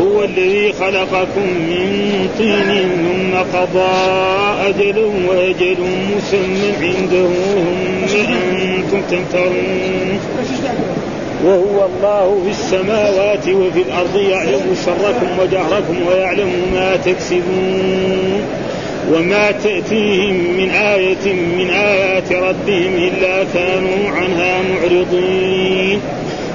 هو الذي خلقكم من طين ثم قضى أجل وأجل مسمى عنده ثم أنتم تمترون. وهو الله في السماوات وفي الأرض يعلم سركم وجهركم ويعلم ما تكسبون. وما تأتيهم من آية من آيات ربهم إلا كانوا عنها معرضين.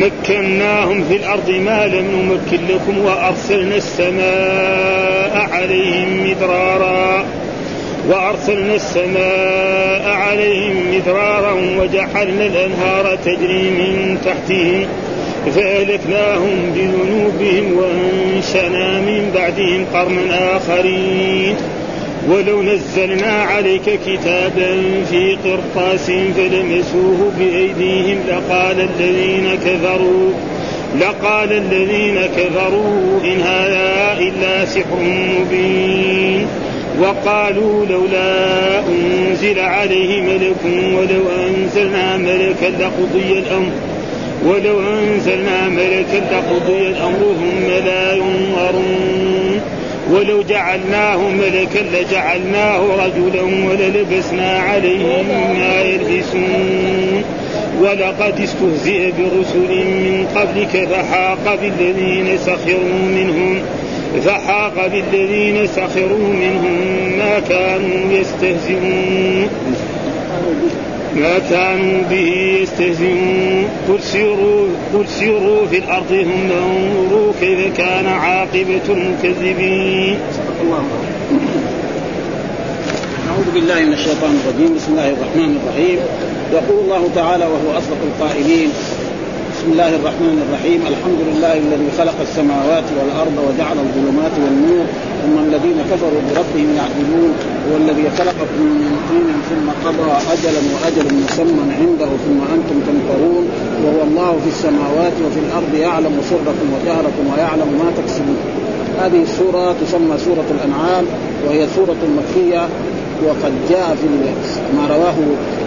مكناهم في الأرض ما لم نمكن لكم وأرسلنا السماء عليهم مدرارا وأرسلنا السماء عليهم مدرارا وجعلنا الأنهار تجري من تحتهم فأهلكناهم بذنوبهم وأنشأنا من بعدهم قرنا آخرين ولو نزلنا عليك كتابا في قرطاس فلمسوه بأيديهم لقال الذين كفروا لقال الذين كفروا إن هذا إلا سحر مبين. وقالوا لولا أنزل عليه ملك ولو أنزلنا ملكا لقضي الأمر ولو أنزلنا ملكا لقضي الأمر ثم لا ينظرون. ولو جعلناه ملكا لجعلناه رجلا وللبسنا عليهم ما يلبسون. ولقد استهزئ برسل من قبلك فحاق بالذين سخروا منهم فحاق بالذين سخروا منهم ما كانوا يستهزئون. ما كانوا به يستهزئون قل سيروا قل سيروا في الأرض ثم انظروا كيف كان عاقبة المكذبين. أعوذ بالله من الشيطان الرجيم. بسم الله الرحمن الرحيم. يقول الله تعالى وهو أصدق القائلين بسم الله الرحمن الرحيم. الحمد لله الذي خلق السماوات والأرض وجعل الظلمات والنور ثم الذين كفروا بربهم يعدلون. هو الذي خلقكم من طين ثم قضى أجلا وأجل مسمى عنده ثم أنتم تمترون وهو الله في السماوات وفي الأرض يعلم سركم وجهركم ويعلم ما تكسبون. هذه السورة تسمى سورة الأنعام وهي سورة مكية وقد جاء في ما رواه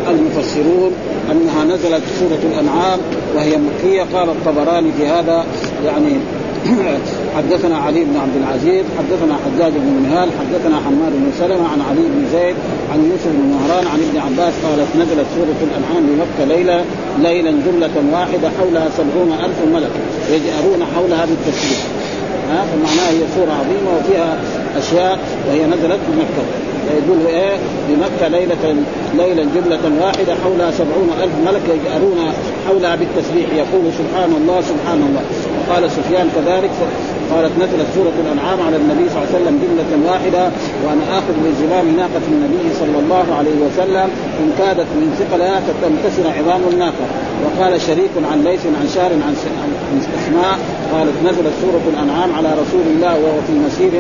المفسرون أنها نزلت سورة الأنعام وهي مكية. قال الطبراني في هذا يعني حدثنا علي بن عبد العزيز حدثنا حجاج بن منهال حدثنا حماد بن سلمة عن علي بن زيد عن يوسف بن مهران عن ابن عباس قالت نزلت سورة الأنعام بمكه ليلة ليلا جملة واحدة حولها سبعون ألف ملك يجأرون حولها بالتسبيح ها؟ فمعناها هي سورة عظيمة وفيها أشياء وهي نزلت بمكه يقول إيه؟ بمكه ليلة ليلا جملة واحدة حولها سبعون ألف ملك يجأرون حولها بالتسبيح يقول سبحان الله سبحان الله. وقال سفيان كذلك قالت نزلت سورة الأنعام على النبي صلى الله عليه وسلم جملة واحدة وأنا آخذ بزمام ناقة النبي صلى الله عليه وسلم إن كادت من ثقلها فتنكسر عظام الناقة. وقال شريك عن ليث عن شار عن أسماء قالت نزلت سورة الأنعام على رسول الله وهو في مسير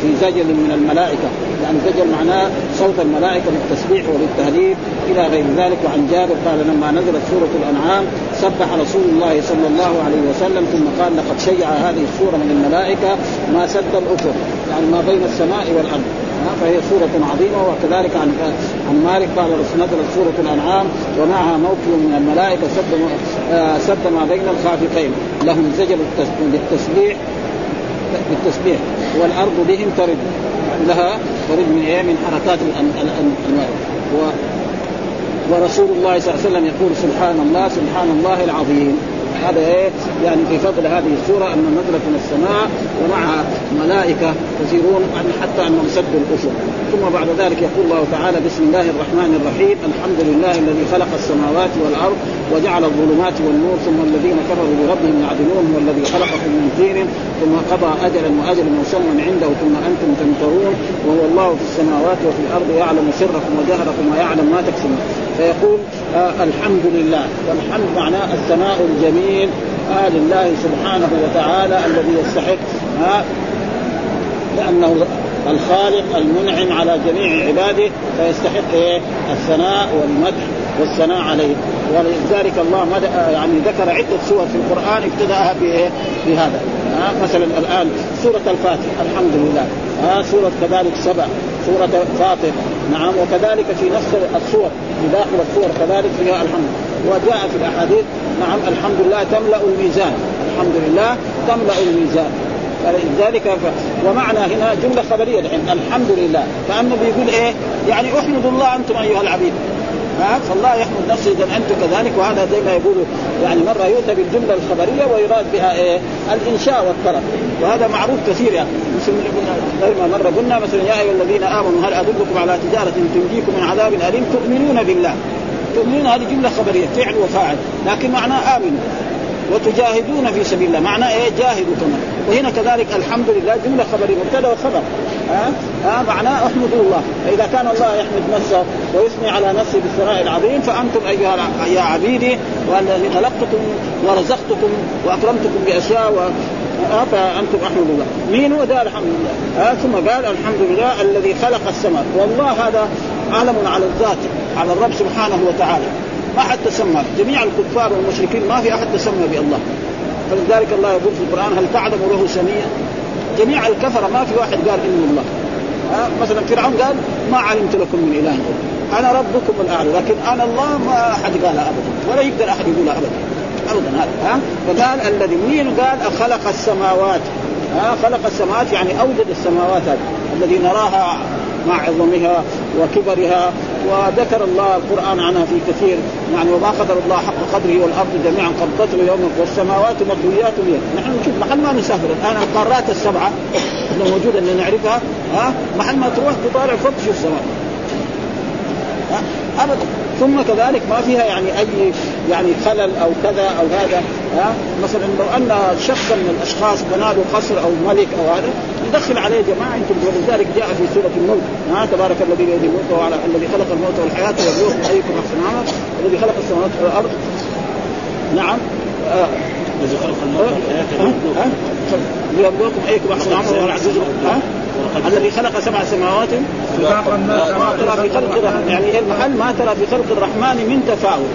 في زجل من الملائكة لأن زجل معناه صوت الملائكة بالتسبيح وبالتهليل إلى غير ذلك. وعن جابر قال لما نزلت سورة الأنعام سبح رسول الله صلى الله عليه وسلم ثم قال لقد شيع هذه السورة من الملائكة ما سد الأفق يعني ما بين السماء والأرض. فهي سورة عظيمة وكذلك عن عن مالك قال نزلت سورة الأنعام ومعها موكل من الملائكة سد سد ما بين الخافقين. لهم زجر بالتسبيح بالتسبيح والأرض بهم ترد لها ترد من إيه من حركات الانوار و ورسول الله صلى الله عليه وسلم يقول سبحان الله سبحان الله العظيم. هذا إيه يعني في فضل هذه السورة أن نزلت من السماء ومعها ملائكة يسيرون حتى أنهم سدوا الافق ثم بعد ذلك يقول الله تعالى بسم الله الرحمن الرحيم الحمد لله الذي خلق السماوات والأرض وجعل الظلمات والنور ثم الذين كفروا بربهم يعدلون هو الذي خلقكم من طين ثم قضى اجلا واجل مسمى عنده ثم أنتم تمترون الله في السماوات وفي الأرض يعلم سركم وجهركم ويعلم ما تكسبون. فيقول آه الحمد لله. والحمد معناه الثناء الجميل آه لله سبحانه وتعالى الذي يستحق آه لأنه الخالق المنعم على جميع عباده فيستحق إيه؟ الثناء والمدح والثناء عليه. ولذلك الله مد... يعني ذكر عدة سور في القرآن ابتدأها بإيه؟ بهذا. ها مثلا الآن سورة الفاتح الحمد لله. ها سورة كذلك سبع سورة فاطر نعم وكذلك في نفس السور في داخل السور كذلك فيها الحمد. وجاء في الأحاديث نعم الحمد لله تملأ الميزان. الحمد لله تملأ الميزان. فلذلك ف... ومعنى هنا جملة خبرية الحين الحمد لله. كانه بيقول إيه؟ يعني احمد الله أنتم أيها العبيد. ها فالله يحمد نفسه إذا أنتم كذلك وهذا زي ما يقولوا يعني مرة يؤتى بالجملة الخبرية ويراد بها إيه؟ الإنشاء والطلب. وهذا معروف كثير يعني. غير ما مرة قلنا مثلا يا أيها الذين آمنوا هل أدلكم على تجارة تنجيكم من عذاب أليم؟ تؤمنون بالله. تؤمنون هذه جملة خبرية فعل وفاعل. لكن معناه آمنوا. وتجاهدون في سبيل الله. معناه إيه؟ جاهدوا كمان وهنا كذلك الحمد لله جملة خبريه مبتدأ وخبر. ها؟ ها؟ معناه احمدوا الله. فإذا كان الله يحمد نفسه ويثني على نفسه بالثناء العظيم فأنتم أيها يا عبيدي والذي خلقتكم ورزقتكم وأكرمتكم بأشياء و... فأنتم أحمدوا الله. مين هو ده الحمد لله؟ آه ثم قال الحمد لله الذي خلق السماء. والله هذا علم على الذات على الرب سبحانه وتعالى. ما حد تسمى جميع الكفار والمشركين ما في أحد تسمى بالله. فلذلك الله يقول في القرآن هل تعلم له سميا جميع الكفره ما في واحد قال إنه الله. ها؟ مثلا فرعون قال ما علمت لكم من إله أنا ربكم الأعلى لكن أنا الله ما أحد قالها ابدا ولا يقدر أحد يقولها ابدا. ابدا هذا ها؟ فقال الذي مين قال؟ خلق السماوات. ها؟ خلق السماوات يعني أوجد السماوات هذه الذي نراها مع عظمها وكبرها وذكر الله القرآن عنها في كثير. يعني وما قدر الله حق قدره والأرض جميعا قبضته يوم والسماوات مطويات. بيده نحن نشوف محل ما نسافر. الآن القارات السبعة اللي موجودة اللي نعرفها ها؟ محل ما تروح تطالع فوق تشوف السماء ابدا. ثم كذلك ما فيها يعني أي يعني خلل أو كذا أو هذا ها؟ مثلا لو أن شخصا من الأشخاص بنى له قصر أو ملك أو هذا يدخل عليه جماعة أنتم. ولذلك جاء في سورة الملك ها؟ تبارك الذي بيده الملك وعلى الذي خلق الموت والحياة ويبلوكم ايكم احسن عملا الذي خلق السماوات والأرض. نعم. آه. الذي خلق الموت والحياة ليبلوكم ايكم احسن عملا وهو العزيز. ها؟ الذي خلق سبع سماوات. ما ترى في خلق يعني المحل ما ترى في خلق الرحمن من تفاوت.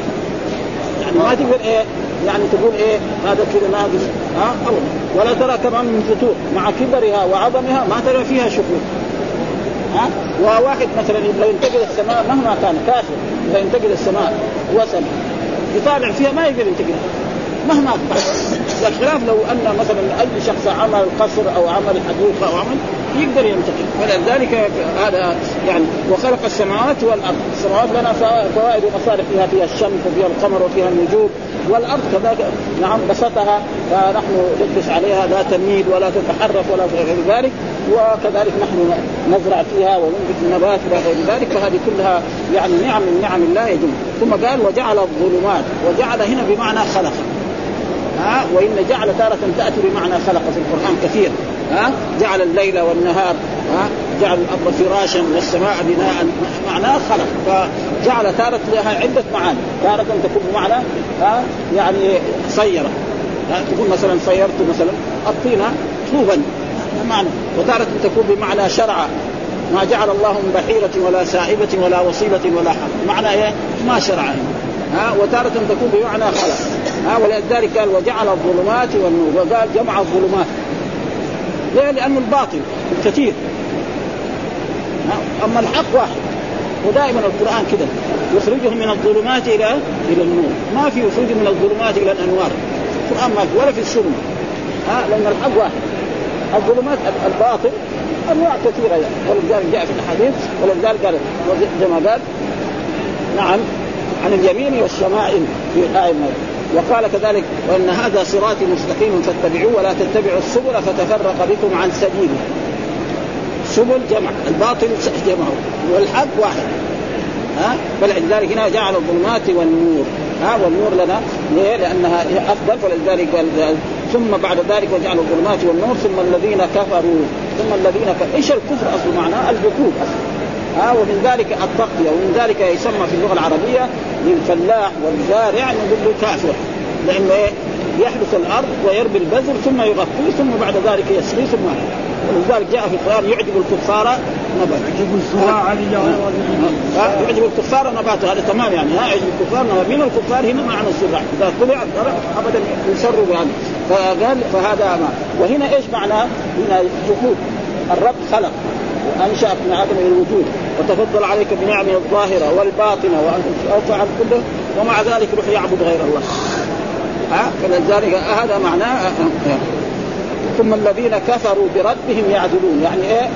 يعني ما تقول إيه يعني تقول إيه هذا كذا ناقص ها؟ أو ولا ترى كمان من فتور مع كبرها وعظمها ما ترى فيها شكور ها؟ وواحد مثلا لو ينتقل السماء مهما كان كافر إذا ينتقل السماء وصل يطالع فيها ما يقدر ينتقل. مهما كان. بخلاف لو أن مثلا أي شخص عمل قصر أو عمل حديقه أو عمل يقدر ينتقل. فلذلك هذا يعني وخلق السماوات والأرض، السماوات لنا فوائد ومصالح فيها فيها الشمس وفيها القمر وفيها النجوم والأرض كذلك. نعم بسطها فنحن نجلس عليها لا تميد ولا تتحرك ولا غير ذلك. وكذلك نحن نزرع فيها وننبت النبات وغير ذلك. فهذه كلها يعني نعم من نعم الله يجب ثم قال وجعل الظلمات وجعل هنا بمعنى خلق. ها؟ وإن جعل تارة تأتي بمعنى خلق في القرآن كثير. ها؟ جعل الليل والنهار ها؟ جعل الأرض فراشا والسماء بناء معناه خلق. فجعل تارة لها عدة معاني. تارة تكون بمعنى ها؟ يعني صيرة. تقول مثلا صيرت مثلا الطينة طوبا معنى. وتارة تكون بمعنى شرع. ما جعل الله من بحيرة ولا سائبة ولا وصيلة ولا حق معنى إيه؟ ما شرع. ها؟ وتارة تكون بمعنى خلق. ها؟ ولذلك قال وجعل الظلمات والنور وقال جمع الظلمات. ليه؟ لأنه الباطل كثير. أما الحق واحد. ودائما القرآن كذا يخرجهم من الظلمات إلى إلى النور. ما في يخرجهم من الظلمات إلى الأنوار. القرآن ما في ولا في السنة. ها؟ لأن الحق واحد. الظلمات الباطل أنواع كثيرة. يعني ولذلك جاء في الحديث ولذلك قال كما قال نعم عن اليمين والشمائل في الآية وقال كذلك وإن هذا صراطي مستقيم فاتبعوه ولا تتبعوا السبل فتفرق بكم عن سبيله. سبل جمع الباطل جمعه والحق واحد. ها؟ فلذلك هنا جعل الظلمات والنور. ها؟ والنور لنا ليه؟ لأنها أفضل فلذلك ثم بعد ذلك وجعل الظلمات والنور ثم الذين كفروا ثم الذين ك... إيش الكفر أصل؟ معناه الركوب أصلا ها ومن ذلك التقية ومن ذلك يسمى في اللغة العربية للفلاح والزارع نقول له كافر لأنه إيه؟ يحدث الأرض ويرمي البذر ثم يغطيه ثم بعد ذلك يسقي ثم ولذلك جاء في القرآن يعجب الكفار نباته. يعجب الكفار نباته. هذا تمام يعني ها؟ يعجب الكفار نباته. من الكفار هنا معنى الزراع. إذا طلع أبدا يسروا بهذا. فقال فهذا ما. وهنا إيش معنى؟ هنا جحود الرب خلق. وانشا ابن آدم إلى الوجود وتفضل عليك بنعمه الظاهرة والباطنة وأن فعل كله ومع ذلك روح يعبد غير الله. ها؟ فلذلك هذا معناه ثم الذين كفروا بربهم يعدلون. يعني إيه؟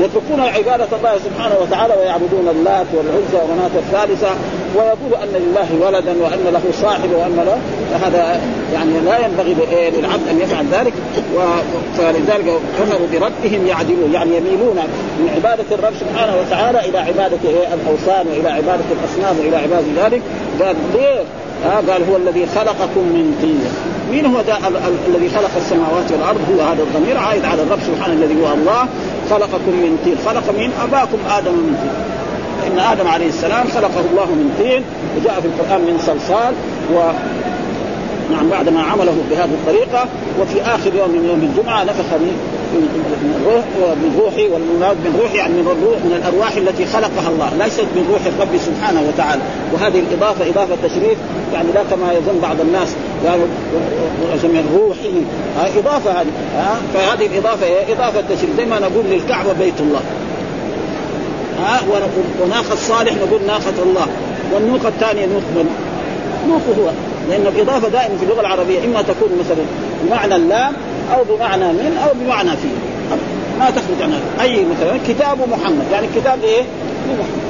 يتركون عبادة الله سبحانه وتعالى ويعبدون اللات والعزى ومناة الثالثة ويقول أن لله ولدا وأن له صاحب وأن له هذا يعني لا ينبغي للعبد أن يفعل ذلك. فلذلك كفروا بربهم يعدلون. يعني يميلون من عبادة الرب سبحانه وتعالى إلى عبادة الأوثان وإلى عبادة الأصنام وإلى عبادة ذلك. قال ليه؟ قال هو الذي خلقكم من طين. مين هو ده الذي خلق السماوات والأرض؟ هو هذا الضمير. عائد على الرب سبحانه الذي هو الله. خلقكم من طين. خلق من أباكم آدم من طين. فان آدم عليه السلام خلقه الله من طين. وجاء في القرآن من صلصال و نعم بعد ما عمله بهذه الطريقة وفي آخر يوم من يوم الجمعة نفخ من الروح من روحي والمراد من روح يعني من الروح من الأرواح التي خلقها الله. ليست من روح الرب سبحانه وتعالى. وهذه الاضافه إضافة تشريف يعني لا كما يظن بعض الناس قالوا يعني من روحه إضافة هذه. فهذه الإضافة إضافة تشريف. زي ما نقول للكعبة بيت الله. ها وناقه صالح نقول ناقه الله. والنوق الثانية نوق من؟ نوق هو. لأن الإضافة دائما في اللغة العربية إما تكون مثلا بمعنى اللام أو بمعنى من أو بمعنى في ما تخرج عنها أي مثلا كتاب محمد يعني كتاب إيه؟ لمحمد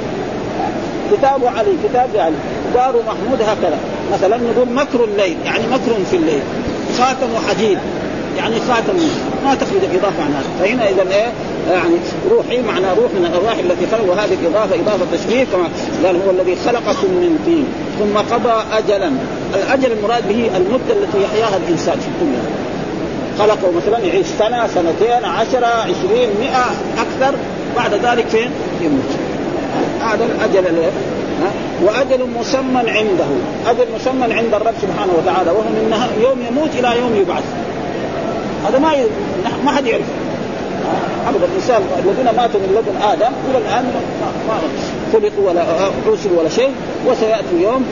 كتاب علي كتاب علي. دار محمود هكذا. مثلا نقول مكر الليل يعني مكر في الليل. خاتم حديد. يعني خاتم ما تخرج الاضافه عن هذا. فهنا اذا إيه؟ يعني روحي معنى روح من الأرواح التي خلق وهذه الاضافه إضافة تشريف كما قال هو الذي خلقكم من طين ثم قضى اجلا. الأجل المراد به المدة التي يحياها الإنسان في الدنيا. خلقه مثلا يعيش سنة سنتين عشرة عشرين مئة أكثر. بعد ذلك فين؟ يموت. هذا الأجل وأجل مسمى عنده. أجل مسمى عند الرب سبحانه وتعالى وهو من يوم يموت إلى يوم يبعث. هذا ما ي... ما حد يعرف. أبدا الإنسان الذين ماتوا من لدن آدم إلى الآن ما خلقوا ولا أرسلوا ولا شيء وسيأتي يوم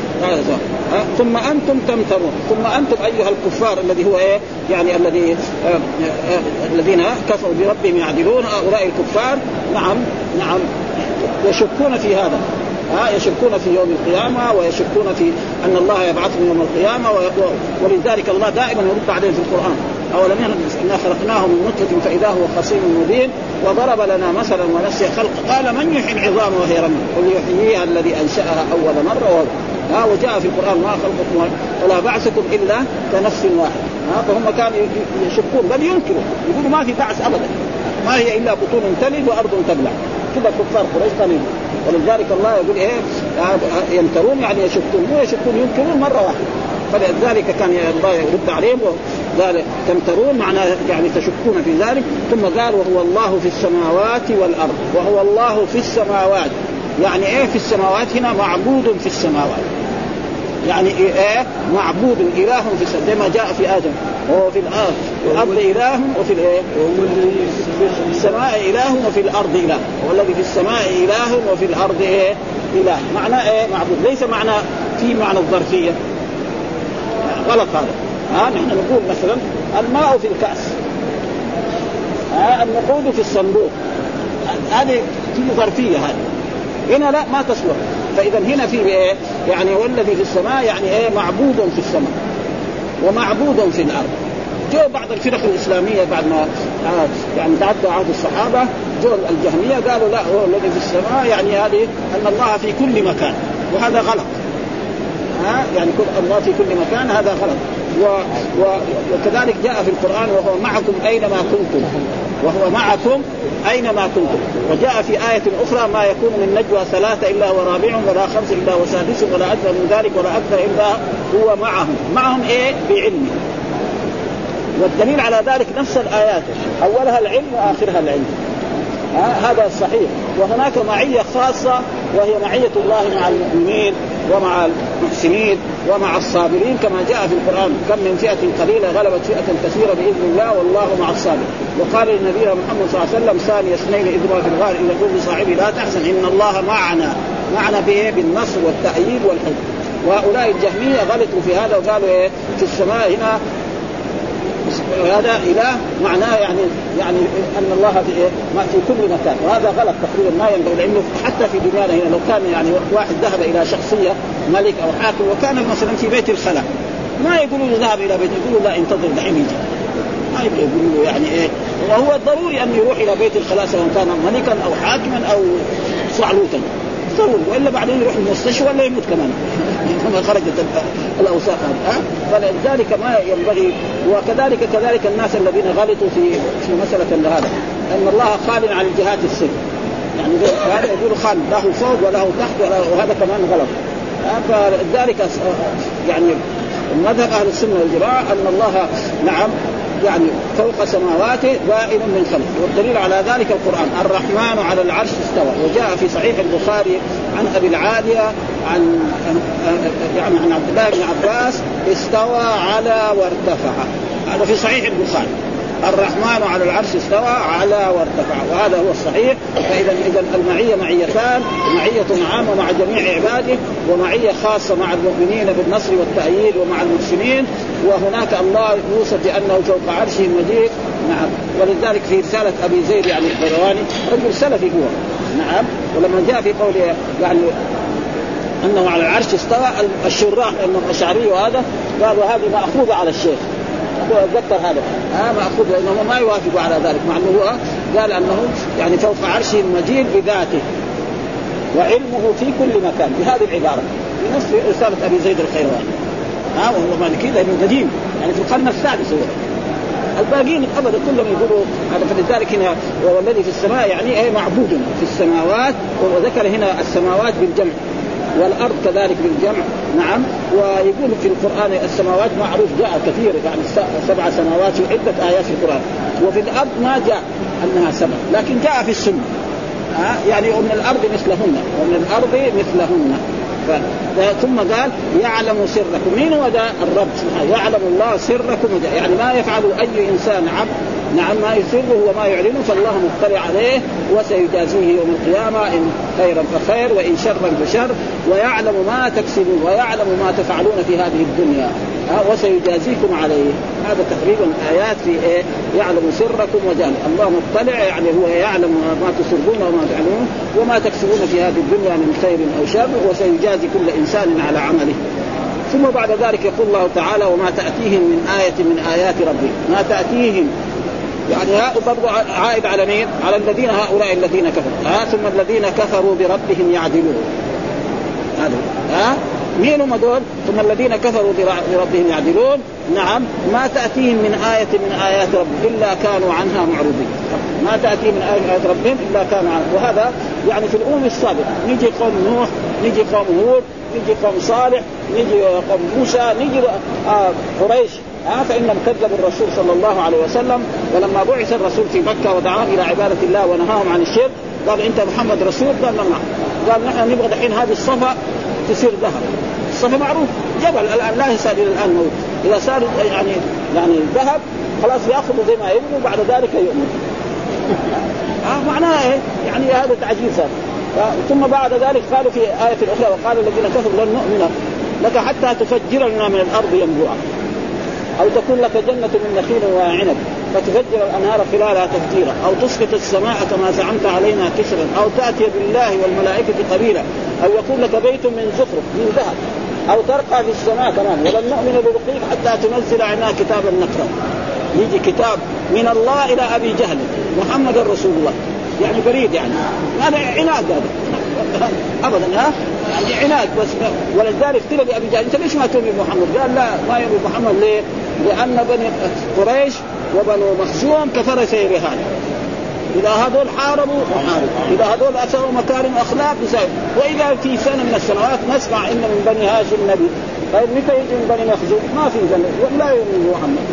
ثم أنتم تمترون. ثم أنتم أيها الكفار الذي هو إيه؟ يعني الذي آه آه الذين كفروا بربهم يعدلون هؤلاء الكفار. نعم نعم. يشكون في هذا. ها يشكون في يوم القيامة ويشكون في أن الله يبعثهم يوم القيامة ولذلك الله دائما يرد عليهم في القرآن. أولم إنا خلقناه من نطفة فإذا هو خصيم مبين وضرب لنا مثلا ونسي خلق. قال من يحيي العظام وهي رمي قل يحييها الذي أنشأها أول مرة ها وجاء في القرآن ما خلقكم ولا بعثكم إلا كنفس واحد ها فهم كانوا يشكون. بل ينكروا. يقولوا ما في بعث أبدا. ما هي إلا بطون تلد وأرض تبلع. كذا كفار قريش كانوا ولذلك الله يقول إيه؟ يمترون يعني يشكون. مو يشكون ينكرون مرة واحدة. فلذلك كان الله يرد عليهم قال تمترون معناه يعني تشكون في ذلك. ثم قال وهو الله في السماوات والأرض. وهو الله في السماوات. يعني إيه في السماوات؟ هنا معبود في السماوات. يعني إيه؟ معبود إله في السماء زي ما جاء في آدم. وهو في الأرض. الأرض إله وفي الإيه؟ في السماء إله وفي الأرض إله. هو الذي في السماء إله وفي الأرض إيه؟ إله. معنى إيه؟ معبود. ليس معنى في معنى الظرفية. غلط هذا. ها نحن نقول مثلا الماء في الكأس. ها النقود في الصندوق. هذه في ظرفيه هذه. هنا لا ما تصلح فاذا هنا في إيه؟ يعني والذي في السماء يعني إيه؟ معبود في السماء. ومعبود في الأرض. جو بعض الفرق الإسلامية بعد ما يعني تعدى عهد الصحابة جو الجهمية قالوا لا هو الذي في السماء يعني هذه أن الله في كل مكان. وهذا غلط. ها يعني كل الله في كل مكان هذا غلط. و و وكذلك جاء في القرآن وهو معكم أينما كنتم. وهو معكم أينما كنتم. وجاء في آية أخرى ما يكون من نجوى ثلاثة إلا هو رابعهم ولا خمس إلا هو سادسهم ولا أكثر من ذلك ولا أكثر إلا هو معهم. معهم إيه؟ بعلمه والدليل على ذلك نفس الآيات. أولها العلم وآخرها العلم. هذا الصحيح وهناك معية خاصة وهي معيه الله مع المؤمنين ومع المحسنين ومع الصابرين كما جاء في القرآن. كم من فئة قليلة غلبت فئة كثيرة بإذن الله والله مع الصابرين. وقال لنبينا محمد صلى الله عليه وسلم ثاني اثنين اذ في الغار إذا يقول لصاحبه لا تحزن إن الله معنا. معنا بايه؟ بالنصر والتأييد والحب وهؤلاء الجهمية غلطوا في هذا وقالوا إيه؟ في السماء هنا هذا إله معناه يعني يعني أن الله في إيه؟ ما في كل مكان. وهذا غلط تقريبا ما ينبغي لأنه حتى في دنيانا هنا لو كان يعني واحد ذهب إلى شخصية ملك أو حاكم وكان مثلا في بيت الخلاء ما يقولوا له ذهب إلى بيت يقولوا لا انتظر دحين يجي. ما يقولوا له يعني إيه. وهو ضروري أن يروح إلى بيت الخلاء سواء كان ملكا أو حاكما أو صعلوتا. ضروري وإلا بعدين يروح المستشفى ولا يموت كمان. كما خرجت الأوساخ هذه فلذلك ما ينبغي وكذلك كذلك الناس الذين غلطوا في في مسألة هذا أن الله خال عن الجهات الست يعني هذا يقول خال له فوق وله تحت وهذا كمان غلط. فلذلك يعني مذهب أهل السنة والجماعة أن الله نعم يعني فوق سماواته بائن من خلقه والدليل على ذلك القرآن. الرحمن على العرش استوى. وجاء في صحيح البخاري عن أبي العالية عن يعني عن عبد الله بن عباس استوى على وارتفع. هذا في صحيح البخاري. الرحمن على العرش استوى على وارتفع. وهذا هو الصحيح. فاذا إذا المعية معيتان معية عامه مع جميع عباده ومعية خاصة مع المؤمنين بالنصر والتأييد ومع المسلمين وهناك الله يوصف بأنه فوق عرشه مجيد نعم. ولذلك في رسالة أبي زيد يعني القيرواني رجل سلفي هو. نعم. ولما جاء في قوله يعني أنه على العرش استوى الشراح انه الاشعري وهذا قالوا هذه مأخوذة على الشيخ. اتذكر هذا. ها ماخوذ لأنه ما يوافق على ذلك مع أنه هو قال أنه يعني فوق عرشه المجيد بذاته وعلمه في كل مكان بهذه العبارة. في نفس رسالة أبي زيد الخيرواني ها وهو مالكي لأنه قديم يعني في القرن السادس هو. الباقيين ابدا كلهم يقولوا هذا فلذلك هنا والذي في السماء يعني إيه معبود في السماوات وذكر هنا السماوات بالجمع. والأرض كذلك بالجمع. نعم. ويقول في القرآن السماوات معروف جاء كثير يعني سبع سماوات في عده آيات في القرآن. وفي الأرض ما جاء أنها سبع لكن جاء في السنة. يعني ومن الأرض مثلهن ومن الأرض مثلهن. ثم قال يعلم سركم. مين هو ده الرب سبحانه. يعلم الله سركم. يعني ما يفعل أي إنسان عبد نعم ما يسره وما يعلنه فالله مطلع عليه وسيجازيه يوم القيامة إن خيرا فخير وإن شرا فشر. ويعلم ما تكسبون ويعلم ما تفعلون في هذه الدنيا. وسيجازيكم عليه. هذا تقريبا آيات في إيه؟ يعلم سركم وجعل الله مطلع يعني هو يعلم ما تسرون وما تعلمون وما تكسبون في هذه الدنيا من خير أو شر وسيجازي كل إنسان على عمله. ثم بعد ذلك يقول الله تعالى وما تأتيهم من آية من آيات ربهم ما تأتيهم. يعني برضو عائد على مين؟ على الذين هؤلاء الذين كفروا. ها ثم الذين كفروا بربهم يعدلون. هذا ها؟ مين هم دول؟ ثم الذين كفروا بربهم يعدلون. نعم ما تأتيهم من آية من آيات ربهم إلا كانوا عنها معرضين. ما تأتيهم من آية من آيات ربهم إلا كانوا عنها. وهذا يعني في الأمم السابقة. نجي قوم نوح نجي قوم هود نجي قوم صالح نجي قوم موسى نجي آه قريش. ها فإنهم كذبوا الرسول صلى الله عليه وسلم. ولما بعث الرسول في مكة ودعاهم إلى عبادة الله ونهاهم عن الشرك قال إنت محمد رسول قال نعم. قال نحن نبغى دحين هذه الصفا تصير ذهب الصفا معروف. جبل. الآن لا يسال إلى الآن موت. إذا صار يعني يعني ذهب خلاص يأخذوا زي ما يبغوا وبعد ذلك يؤمن. آه معناها إيه؟ يعني هذا تعجيز ثم بعد ذلك قالوا في آية أخرى وقال الذين كفروا لن نؤمن لك حتى تفجر لنا من الأرض ينبوعا أو تكون لك جنة من نخيل وعنب فتفجر الأنهار خلالها تفجيرا. أو تسقط السماء كما زعمت علينا كسرا. أو تأتي بالله والملائكة قبيلا. أو يكون لك بيت من زخرف من ذهب. أو ترقى في السماء كمان. ولن نؤمن برقيك حتى تنزل علينا كتابا نقرأ. يجي كتاب من الله إلى أبي جهل محمد رسول الله. يعني بريد يعني. هذا عناد هذا. ابدا ها؟ يعني عناد بس. ولذلك قيل لأبي جهل أنت ليش ما تؤمن بمحمد؟ قال لا ما يؤمن بمحمد. ليه؟ لأن بني قريش وبنو مخزوم كفرسي رهان إذا هذول حاربوا وحاربوا إذا هذول اسوا مكارم أخلاق يساوي وإذا في سنة من السنوات نسمع إن من بني هاشم نبي. طيب متى يجي من بني مخزوم؟ ما في ذنب ولا يؤمن محمد.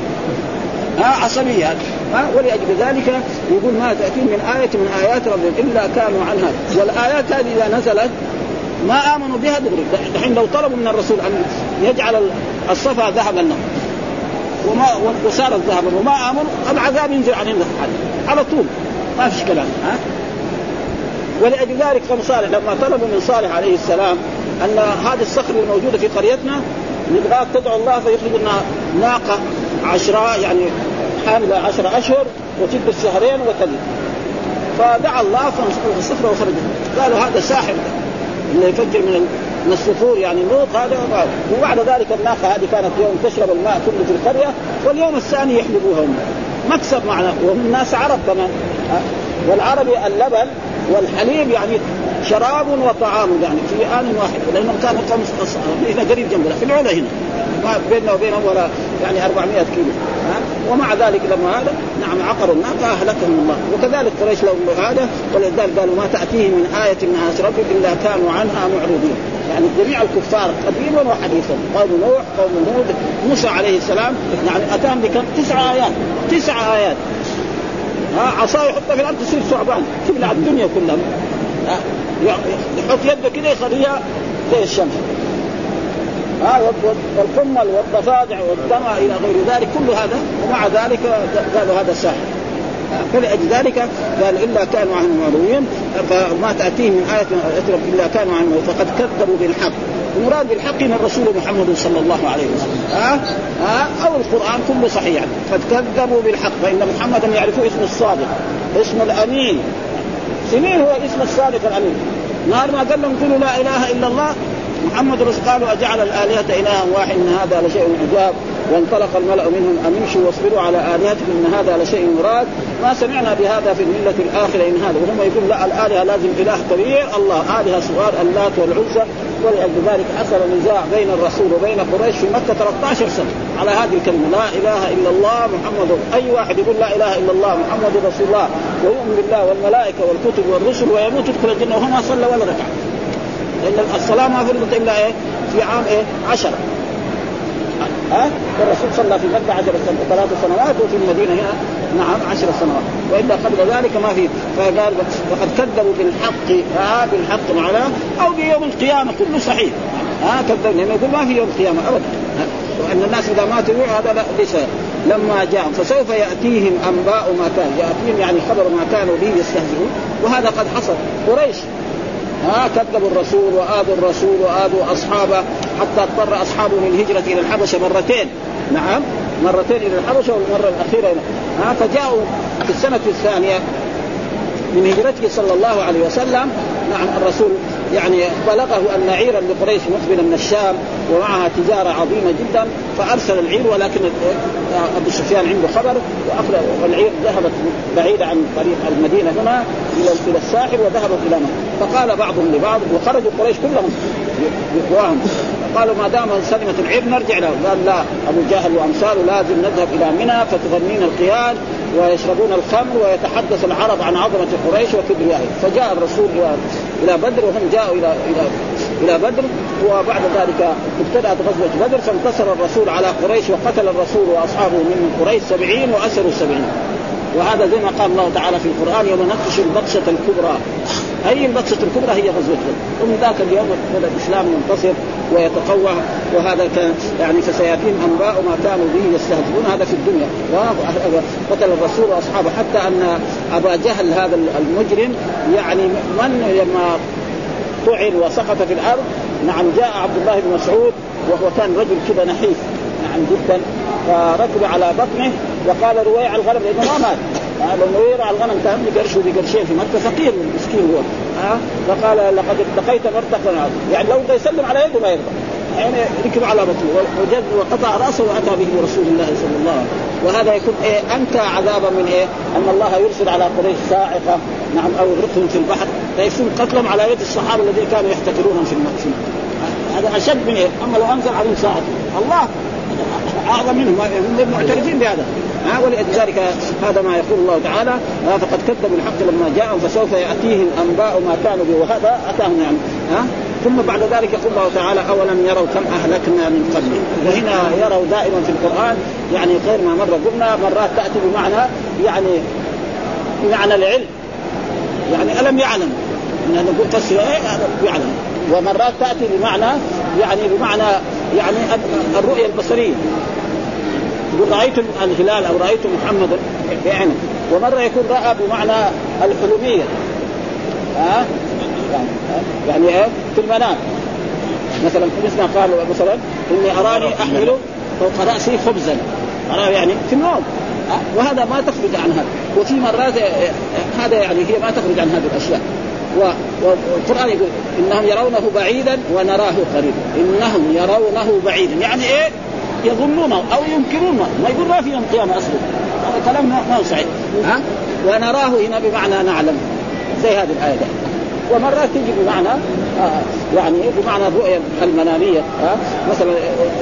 ها عصبية ها ولأجل ذلك يقول ما تأتي من آية من آيات ربهم إلا كانوا عنها. والآيات هذه إذا نزلت ما آمنوا بها دغري. دحين لو طلبوا من الرسول أن يجعل الصفا ذهبا لهم. وما وصارت ذهبا وما آمنوا العذاب ينزل عليهم على طول. ما فيش كلام ها؟ ولأجل ذلك قوم صالح لما طلبوا من صالح عليه السلام أن هذه الصخرة الموجودة في قريتنا نبغاك تدعو الله فيخرج لنا ناقة عشراء يعني حاملة عشرة أشهر وتلبس شهرين وتلد فدعا الله فالصخرة وخرجت قالوا هذا ساحر اللي يفجر من من الصخور يعني النوط هذا وبعد ذلك الناقة هذه كانت يوم تشرب الماء كله في القرية واليوم الثاني يحلبوها هم. مكسب معنا وهم ناس عرب كمان. والعربي اللبن والحليب يعني شراب وطعام يعني في آن واحد لأنهم كانوا هنا قريب جنبنا في العلا هنا. ما بيننا وبينهم ولا يعني 400 كيلو ها؟ ومع ذلك لما هذا نعم عقروا الناقة أهلكهم الله. وكذلك قريش لهم هذا ولذلك قالوا ما تأتيهم من آية من آيات ربك إلا كانوا عنها معرضين. يعني جميع الكفار قديما وحديثا قوم نوح قوم هود موسى عليه السلام يعني أتاهم بكم؟ تسع آيات تسع آيات. ها عصا يحطها في الأرض تصير ثعبان تبلع الدنيا كلها. يحط يده كده يخليها زي الشمس. ها والقمل والضفادع والدمع إلى غير ذلك كل هذا ومع ذلك قالوا هذا ساحر. فلأجل ذلك قال إلا كانوا عنهم معروين فما تأتيهم من إيه اترك إلا كانوا عنهم فقد كذبوا بالحق. المراد بالحق من الرسول محمد صلى الله عليه وسلم. ها؟ أه؟ أه؟ أو القرآن كله صحيح. يعني قد كذبوا بالحق فإن محمدا يعرفه اسم الصادق اسم الأمين. سنين هو اسم الصادق الأمين. نهار ما قال لهم قولوا لا إله إلا الله. محمد رسول قالوا أجعل الآلهة إلها واحد إن هذا لشيء عجاب. وانطلق الملأ منهم أمشوا واصبروا على آلهتكم إن هذا لشيء مراد. ما سمعنا بهذا في الملة الآخرة إن هذا. وهم يقول لا الآلهة لازم إله كبير. الله آلهة صغار اللات والعزى. ولأجل ذلك حصل نزاع بين الرسول وبين قريش في مكة 13 سنة على هذه الكلمة. لا إله إلا الله محمد. أي واحد يقول لا إله إلا الله محمد رسول الله. ويؤمن بالله والملائكة والكتب والرسل ويموت يدخل الجنة وهو ما صلى ولا ركعة لأن الصلاة ما فرضت إلا إيه؟ في عام إيه؟ عشرة. ها؟ الرسول صلى في مكه عشر ثلاث سنوات وفي المدينة هنا نعم عشر سنوات. وإلا قبل ذلك ما في فقال وقد كذبوا بالحق ها بالحق معناه أو بيوم القيامة كله صحيح. ها كذب لأنه يقول ما في يوم القيامة ابدا. وأن الناس إذا ماتوا هذا ليس لما جاء فسوف يأتيهم أنباء ما كان. يأتيهم يعني خبر ما كانوا به يستهزئون. وهذا قد حصل. قريش ها كذبوا الرسول وآذوا الرسول وآذوا أصحابه. حتى اضطر أصحابه للهجره إلى الحبشة مرتين. نعم. مرتين إلى الحبشة والمرة الأخيرة ها فجاءوا في السنة الثانية من هجرته صلى الله عليه وسلم. نعم الرسول يعني بلغه أن عيرا لقريش مقبله من الشام ومعها تجارة عظيمة جدا فأرسل العير ولكن أبو سفيان عنده خبر والعير ذهبت بعيدة عن طريق المدينة هنا إلى الساحل وذهبت إلى مكة. فقال بعضهم لبعض وخرجوا قريش كلهم بقواهم قالوا ما دام سلمت العير نرجع له قال لا أبو جهل وامثاله لازم نذهب إلى منى فتغنين القياد ويشربون الخمر ويتحدث العرب عن عظمة قريش وكبريائه فجاء الرسول إلى بدر وهم جاءوا إلى إلى إلى بدر وبعد ذلك ابتدأت غزوة بدر فانتصر الرسول على قريش وقتل الرسول وأصحابه من قريش سبعين وأسروا سبعين وهذا زي ما قال الله تعالى في القرآن يوم نبطش البطشة الكبرى. اي البطشة الكبرى هي غزوة بدر. ومن ذاك اليوم بدا الإسلام ينتصر ويتقوى وهذا كان يعني فسياتيهم أنباء ما كانوا به يستهزئون. هذا في الدنيا. قتل الرسول وأصحابه. حتى أن أبا جهل هذا المجرم يعني من لما طعن وسقط في الأرض نعم جاء عبد الله بن مسعود وهو كان رجل كذا نحيف. نعم جدا. فركب على بطنه وقال رويع الغنم لأنه ما مات. لأنه يرعى الغنم كان بقرش وبقرشين في مكة فقير مسكين هو. ها فقال لقد اتقيت مرتقا. يعني لو يسلم على يده ما يرضى. يعني ركب على بطنه. وجد وقطع رأسه وأتى به رسول الله صلى الله عليه وسلم. وهذا يكون إيه؟ انكى عذابا من إيه؟ أن الله يرسل على قريش صاعقه نعم أو يغرقهم في البحر. فيكون قتلهم على يد الصحابة الذين كانوا يحتقرونهم في المكه هذا أشد من إيه؟ أما لو أنزل عليهم ساعة. الله! أعظم منهم. هم معترفين بهذا. ها ولذلك هذا ما يقول الله تعالى فقد كذبوا الحق لما جاءهم فسوف يأتيهم أنباء ما كانوا به. وهذا اتاهم يعني ها؟ ثم بعد ذلك يقول الله تعالى أولم يروا كم أهلكنا من قبلهم وهنا يروا دائما في القرآن يعني غير ما مره قلنا مرات تأتي بمعنى يعني بمعنى العلم. يعني ألم يعلم؟ نقول فسر إيه يعلم. ومرات تأتي بمعنى يعني بمعنى يعني الرؤية البصرية. يقول رأيت الهلال أو رأيت محمدا بعينه. ومرة يكون رأى بمعنى الحلميه ها؟ يعني يعني إيه؟ في المنام. مثلا مثل قال مثلا إني أراني أحمل فوق رأسي خبزا. اراه يعني في النوم. وهذا ما تخرج عن هذا. وفي مرات هذا يعني هي ما تخرج عن هذه الأشياء. والقرآن يقول إنهم يرونه بعيدا ونراه قريبا إنهم يرونه بعيدا. يعني إيه؟ يظنونه أو ينكرونه ما يقول ما في يوم القيامه أصلا. هذا كلام ما هو صحيح. ها؟ ونراه هنا بمعنى نعلم. زي هذه الآية ده. ومرات تجي بمعنى آه يعني بمعنى الرؤيا المنامية. آه مثلا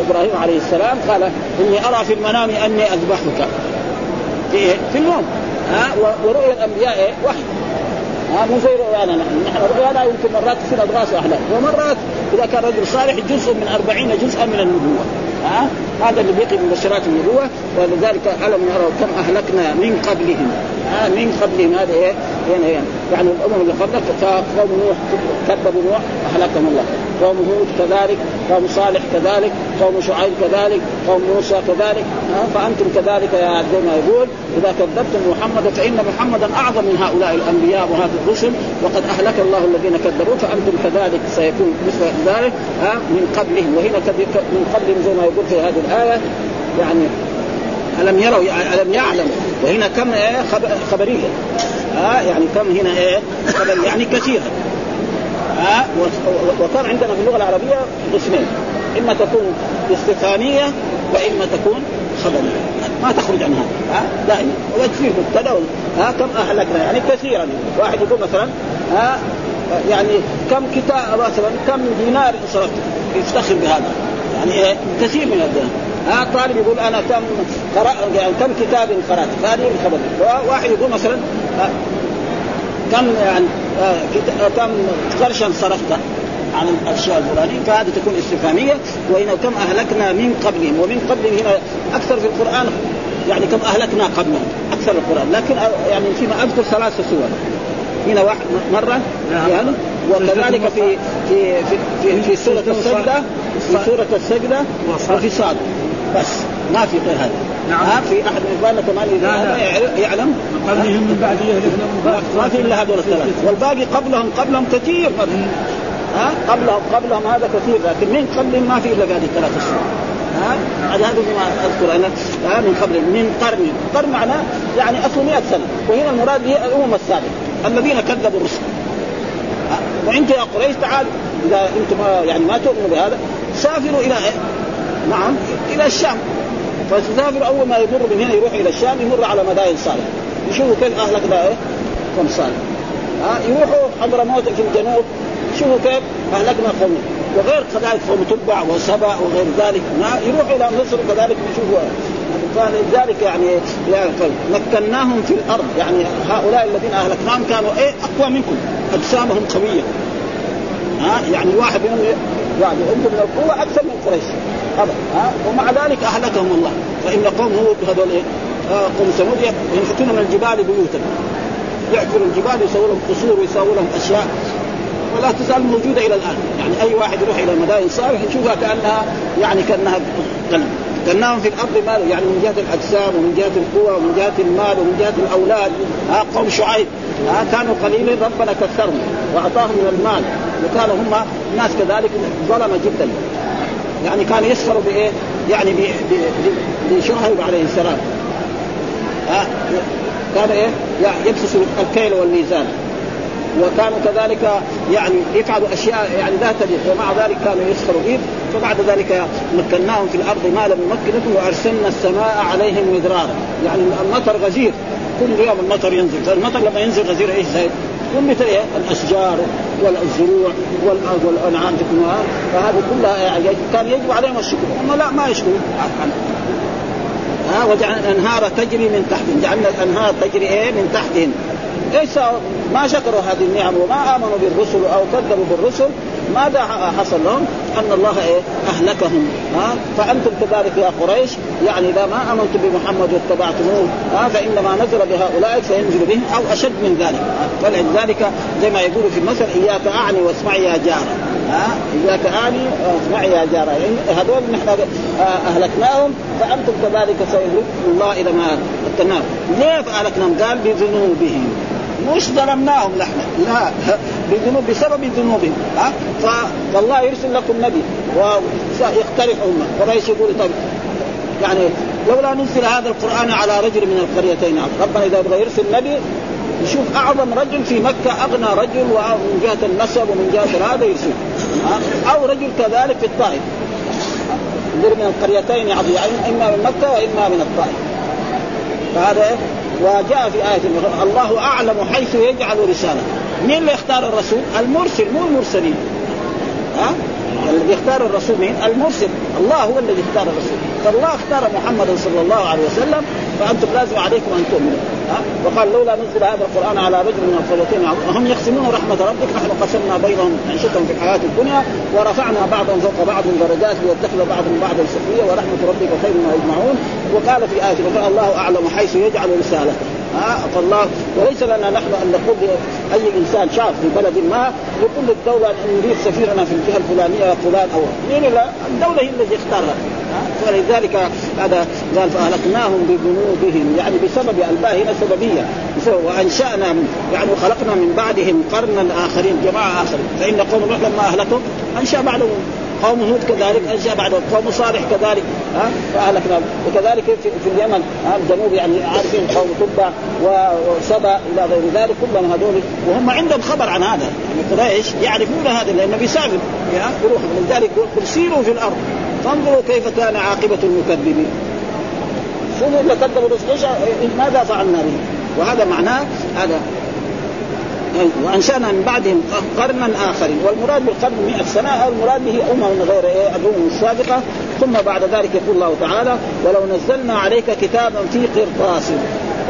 إبراهيم عليه السلام قال إني أرى في المنام أني أذبحك. في إيه؟ في النوم. آه ورؤيا الأنبياء إيه؟ وحي. ها مو زي رؤيانا نحن. نحن رؤيانا يمكن مرات تصير أضغاث واحلام ومرات إذا كان رجل صالح جزء من أربعين جزءا من النبوة. ها؟ هذا اللي بيقي من بشرات النبوة ولذلك ألم يروا كم أهلكنا من قبلهم. ها من قبلهم هذا إيه يعني, يعني, يعني الأمم اللي قبلك فقوم نوح كذبوا نوح أهلكهم الله. قوم هود كذلك قوم صالح كذلك قوم شعيب كذلك قوم موسى كذلك. فأنتم كذلك يا زي ما يقول إذا كذبتم محمدا فإن محمدا أعظم من هؤلاء الأنبياء وهذه الرسل وقد أهلك الله الذين كذبوا فأنتم كذلك سيكون مثل ذلك. من قبلهم. وهنا من قبلهم زي ما يقول في هذه الآية. يعني ألم يروا ألم يعلم وهنا كم إيه؟ خبرية. ها يعني كم هنا إيه؟ خبر يعني كثيرا ها وكان عندنا في اللغة العربية قسمين. إما تكون استفهامية وإما تكون خبرية. ما تخرج عن هذا. ها دائما. وتصير مبتدا ها كم أهلكنا؟ يعني كثيرا. واحد يقول مثلا ها يعني كم كتاب مثلا كم دينار صرفت يفتخر بهذا. يعني إيه؟ كثير من الدينار ها طالب يقول أنا كم قرأ يعني كم كتاب قرأت؟ هذه الخبر. واحد يقول مثلا كم يعني كم قرشا صرفت عن الأشياء الفلانية؟ فهذه تكون استفهامية. وهنا كم أهلكنا من قبلهم ومن قبلهم هنا أكثر في القرآن يعني كم أهلكنا قبلهم أكثر القرآن. لكن يعني فيما أذكر ثلاث سور. هنا واحد مرة يعني وكذلك في في في في, في سورة السجدة في سورة السجدة وفي صاد. بس ما في غير هذا. نعم. في أحد من كمان اذا يعلم؟ قبلهم من بعد يهلكنا ما في إلا هذول الثلاث والباقي قبلهم قبلهم كثير. ها قبلهم قبلهم هذا كثير. لكن من قبلهم ما في إلا هذه الثلاث السور ها؟ هذا هذا ما أذكر أنا. ها من قبل من قرن. قرن معناه يعني اصله 100 سنة. وهنا المراد هي الأمم السابقة. الذين كذبوا الرسل. وانت يا قريش تعالوا إذا أنتم يعني ما تؤمنوا بهذا سافروا إلى إيه؟ نعم إلى الشام. فتسافر أول ما يمر من هنا يروح إلى الشام يمر على مدائن صالح يشوفوا كيف أهلك ده إيه؟ قوم صالح. ها يروحوا حضرموت في الجنوب شوفوا كيف أهلكنا قوم وغير كذلك قوم تبع وسبع وغير ذلك. يروحوا إلى مصر كذلك يشوفوا فلذلك يعني مكناهم في الأرض. يعني هؤلاء الذين أهلكناهم كانوا إيه؟ أقوى منكم. أجسامهم قوية. ها؟ يعني الواحد منهم يعني عندهم من القوة أكثر من قريش. ها؟ ومع ذلك أهلكهم الله. فإن قوم هود هذول إيه؟ آه قوم ثمود ينحتون من الجبال بيوتا. يعثروا الجبال يسووا لهم قصور ويسووا لهم أشياء. ولا تزال موجودة إلى الآن. يعني أي واحد يروح إلى مدائن صالح يشوفها كانها يعني كأنها قلب كناهم في الأرض مال يعني من جهة الأجسام ومن جهة القوى ومن جهة المال ومن جهة الأولاد. ها قوم شعيب. ها كانوا قليلين ربنا كثرهم وأعطاهم من المال. وكانوا هم ناس كذلك ظلمة جدا. يعني كان يسخر بإيه؟ يعني بشعيب عليه السلام. ها كان إيه؟ يبسس الكيل والميزان. وكانوا كذلك يعني يفعلوا أشياء يعني لا تليق. ومع ذلك كانوا يسخروا. به فبعد ذلك مكناهم في الأرض ما لم نمكنكم وأرسلنا السماء عليهم مدرارا. يعني المطر غزير. كل يوم المطر ينزل. فالمطر لما ينزل غزير إيش زي؟ كل إيه؟ الأشجار والزروع والأنعام فهذه كلها يعني كان يجب عليهم الشكر. هم لا ما يشكرون. ها وجعلنا الأنهار تجري من تحتهم. جعلنا الأنهار تجري إيه؟ من تحتهم. إيش ما شكروا هذه النعم وما آمنوا بالرسل أو كذبوا بالرسل. ماذا حصل لهم؟ أن الله إيه؟ أهلكهم. ها؟ فأنتم كذلك يا قريش يعني إذا ما امنتم بمحمد واتبعتموه ها؟ فإنما نزل بهؤلاء سينزل بهم أو أشد من ذلك. فلذلك زي ما يقولوا في المثل إياك أعني واسمعي يا جارة. ها؟ إياك أعني واسمعي يا جارة. يعني هذول نحن أهلكناهم فأنتم كذلك سيهلككم الله إلى ما التنام ليه أهلكناهم؟ قال بذنوبهم. مش ظلمناهم نحن. لا بذنوب بسبب ذنوبهم ها؟ فالله يرسل لكم نبي ويقترح امه قريش يقول طيب يعني لولا نزل هذا القرآن على رجل من القريتين ربنا إذا يبغى يرسل نبي يشوف أعظم رجل في مكة أغنى رجل ومن جهة النسب ومن جهة هذا يرسل أو رجل كذلك في الطائف. من القريتين يعني إما من مكة وإما من الطائف. فهذا وجاء في آية الله أعلم حيث يجعل رسالة مين اللي يختار الرسول؟ المرسل مو المرسلين ها؟ الذي يختار الرسول مين؟ المرسل الله هو الذي اختار الرسول فالله اختار محمدا صلى الله عليه وسلم فأنتم لازم عليكم أن تؤمنوا؟ وقال لولا نزل هذا القرآن على رجل من القريتين وهم يقسمون رحمة ربك. نحن قسمنا بينهم عيشتهم في الحياة الدنيا ورفعنا بعضهم فوق بعض درجات ليتخذ بعضهم بعضا سخرية ورحمة ربك خير ما يجمعون. وقال في آية الله أعلم حيث يجعل رسالته. ها فالله وليس لنا نحن أن نقول أي إنسان شاب في بلد ما يقول للدوله أن نريد سفيرنا في الجهه الفلانية فلان أو مين لا الدولة هي التي اختارها ولذلك هذا قال فاهلكناهم بذنوبهم يعني بسبب الباء هنا سببيه وأنشأنا يعني خلقنا من بعدهم قرنا آخرين جماعة آخرين. فإن قوم نوح لما أهلكوا أنشأ بعدهم. قوم هود كذلك انشا بعدهم. قوم صالح كذلك ها؟ فأهلكنا. وكذلك في, في اليمن ها؟ الجنوب يعني عارفين قوم تبع وسبأ إلى غير ذلك كلهم هذول. وهم عندهم خبر عن هذا. يعني قريش يعرفون هذا لأنه بيسافر يروح. لذلك سيروا في الأرض فانظروا كيف كان عاقبة المكذبين. شوفوا اللي كذبوا ماذا فعلنا به؟ وهذا معناه هذا. وأنشأنا من بعدهم قرنا آخرين والمراد بالقرن 100 سنة المراد به أمم غير إيه الأمم السابقة. ثم بعد ذلك يقول الله تعالى ولو نزلنا عليك كتابا في قرطاس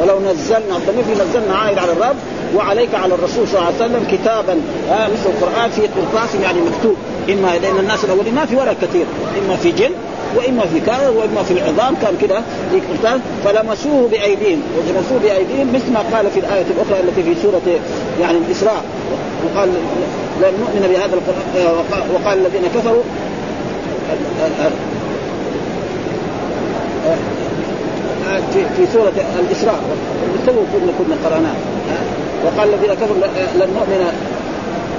ولو نزلنا الضمير نزلنا عائد على الرب وعليك على الرسول صلى الله عليه وسلم كتابا. آه مثل القرآن في قرطاس يعني مكتوب. اما لأن الناس الأولين. ما في ورق كثير. اما في جلد وإما في كذا وإما في العظام كان كذا فلمسوه بأيديهم ولمسوه بأيديهم مثل ما قال في الآية الأخرى التي في سورة يعني الإسراء. وقال لن نؤمن بهذا القرآن وقال الذين كفروا. في في سورة الإسراء. تو كنا قراناه وقال الذين كفروا لن نؤمن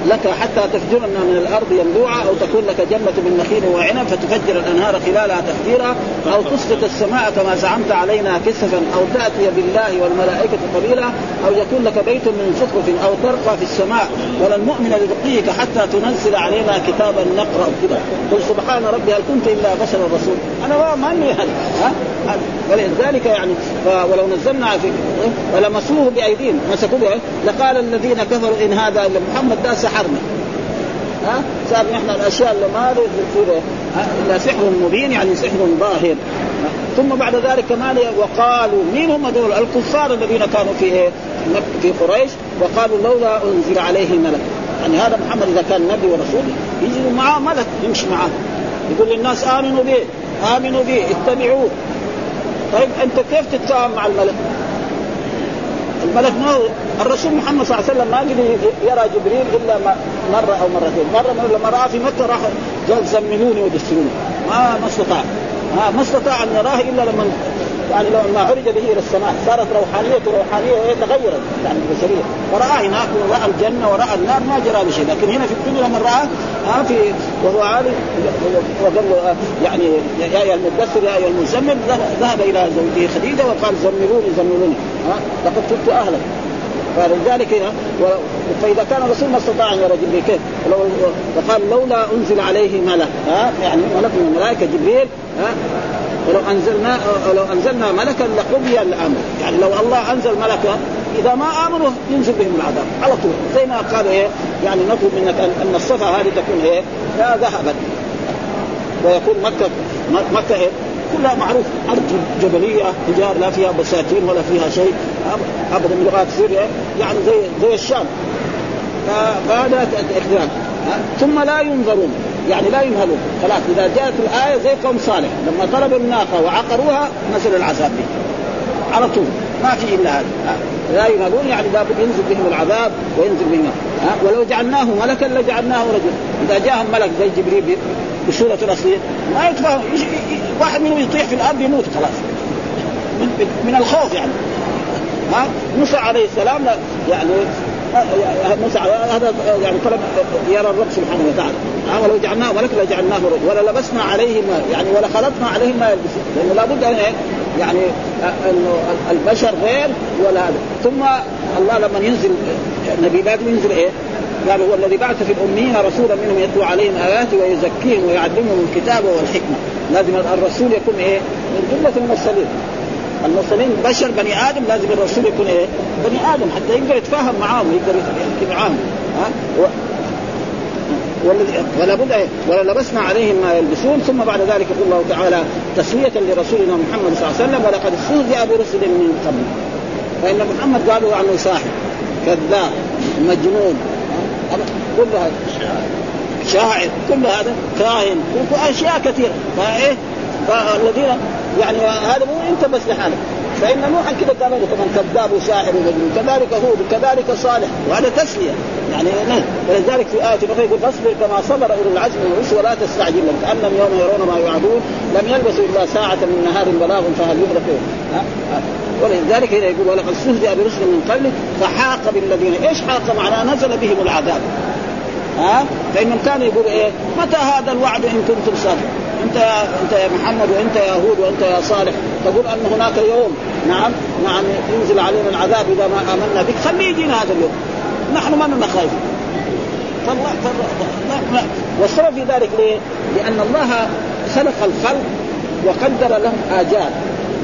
لك حتى تفجرنا من الأرض ينبوعا أو تكون لك جنة من نخيل وعنب فتفجر الأنهار خلالها تفجيرا أو تسقط السماء كما زعمت علينا كسفا أو تأتي بالله والملائكة قبيلا أو يكون لك بيت من زخرف أو ترقى في السماء. ولن نؤمن لرقيك حتى تنزل علينا كتابا نقرأ كذا قل سبحان ربي هل كنت إلا بشرا رسول أنا ما أني ها؟ ولذلك يعني ولو نزلنا في ولمسوه بأيديهم. مسكوه لقال الذين كفروا إن هذا محمد ده سحرنا ها؟ صار نحن الأشياء اللي ما إلا سحر مبين يعني سحر ظاهر. ثم بعد ذلك كمان وقالوا مين هم دول الكفار الذين كانوا في إيه؟ في قريش. وقالوا لولا أنزل عليه ملك. يعني هذا محمد إذا كان نبي ورسول يجي معاه ملك يمشي معاه يقول للناس آمنوا به آمنوا به اتبعوه. طيب أنت كيف تتفاهم مع الملك؟ الملك ما الرسول محمد صلى الله عليه وسلم ما قدر يرى جبريل إلا مرة أو مرتين، مرة لما راه في مكة راح قال زملوني ودسروني ما ما استطاع. ما استطاع أن يراه إلا لما يعني لو ما عرج به إلى السماء. صارت روحانيته روحانية تغيرت يعني البشريه فرأى هناك ورأى الجنة ورأى النار ما جرى بشيء. لكن هنا في الدنيا لما رأى ها في وهو عالي وقال له يعني يا أيها المدثر يا أيها المزمل ذهب إلى زوجته خديجة وقال زملوني زملوني لقد كنت أهلك. فلذلك هنا فإذا كان الرسول ما استطاع أن يرى جبريل كيف؟ ولو وقال لولا أنزل عليه ملك ها؟ يعني ملك من الملائكة جبريل ها؟ ولو انزلنا لو أنزلنا ملكا لقضي الأمر. يعني لو الله أنزل ملكا إذا ما آمنوا ينزل بهم العذاب. على طول. زي ما قالوا إيه يعني نطلب منك ان الصفا هذه تكون إيه ذهبا ويكون مكه مكة إيه كلها معروف. أرض جبلية حجار لا فيها بساتين ولا فيها شيء. أبدا من لغات سوريا يعني زي زي الشام. فهذا ها؟ ثم لا ينظرون. يعني لا يمهلون خلاص إذا جاءت الآية زي قوم صالح لما طلبوا الناقة وعقروها نزل العذاب على طول. ما في إلا هذا. لا يمهلون يعني لابد ينزل بهم العذاب وينزل بهم ها ولو جعلناه ملكا لجعلناه رجلا. إذا جاءهم ملك زي جبريل بصورة الاصليه ما يتفهم واحد منهم يطيح في الأرض يموت خلاص. من, من الخوف يعني. ها موسى عليه السلام يعني موسى هذا يعني طلب يرى الرب سبحانه وتعالى. ولو جعلناه ملك لجعلناه رجل ولا لبسنا عليهم يعني ولا خلطنا عليهم ما يلبسون لأنه لابد أن يعني إنه البشر غير ولا هذا. ثم الله لما ينزل نبي لازم ينزل إيه؟ قال هو الذي بعث في الأميين رسولا منهم يتلو عليهم اياته ويزكيهم ويعلمهم الكتاب والحكمة. لازم الرسول يكون إيه؟ من جملة المرسلين المرسلين بشر بني آدم لازم الرسول يكون إيه؟ بني آدم حتى يقدر يتفاهم معاهم يقدر يحكي معاهم. ها؟ والذي ولا بد ولا لبسنا عليهم ما يلبسون. ثم بعد ذلك يقول الله تعالى تسويه لرسولنا محمد صلى الله عليه وسلم ولقد استهزئ برسل من قبل. فإن محمد قالوا عنه ساحر كذاب مجنون كل هذا. شاعر. كل هذا كاهن. أشياء كثيرة. فإيه؟ فالذين يعني هذا مو انت بس لحالك. فإن نوحا كذا قال له كمان كذاب وشاعر ومجنون كذلك هود وكذلك صالح وهذا تسلية. يعني ولذلك في آية أخرى يقول فاصبر كما صبر أولو العزم من الرسل ولا تستعجل لهم كأنهم يوم يرون ما يوعدون لم يلبسوا إلا ساعة من نهار بلاغ فهل يدركون؟ ولذلك هنا يقول ولقد استهزئ برسل من قبل فحاق بالذين إيش حاق؟ معناه نزل بهم العذاب. ها؟ فإنهم كانوا يقولوا إيه؟ متى هذا الوعد إن كنتم صادقين أنت يا أنت يا محمد وأنت يا هود وأنت يا صالح. تقول أن هناك يوم. نعم. نعم. ينزل علينا العذاب إذا ما آمنا بك. خليه يجينا هذا اليوم. نحن ما لنا خايفين. فالله فالله والسبب في ذلك ليه؟ لأن الله خلق الخلق وقدر لهم اجال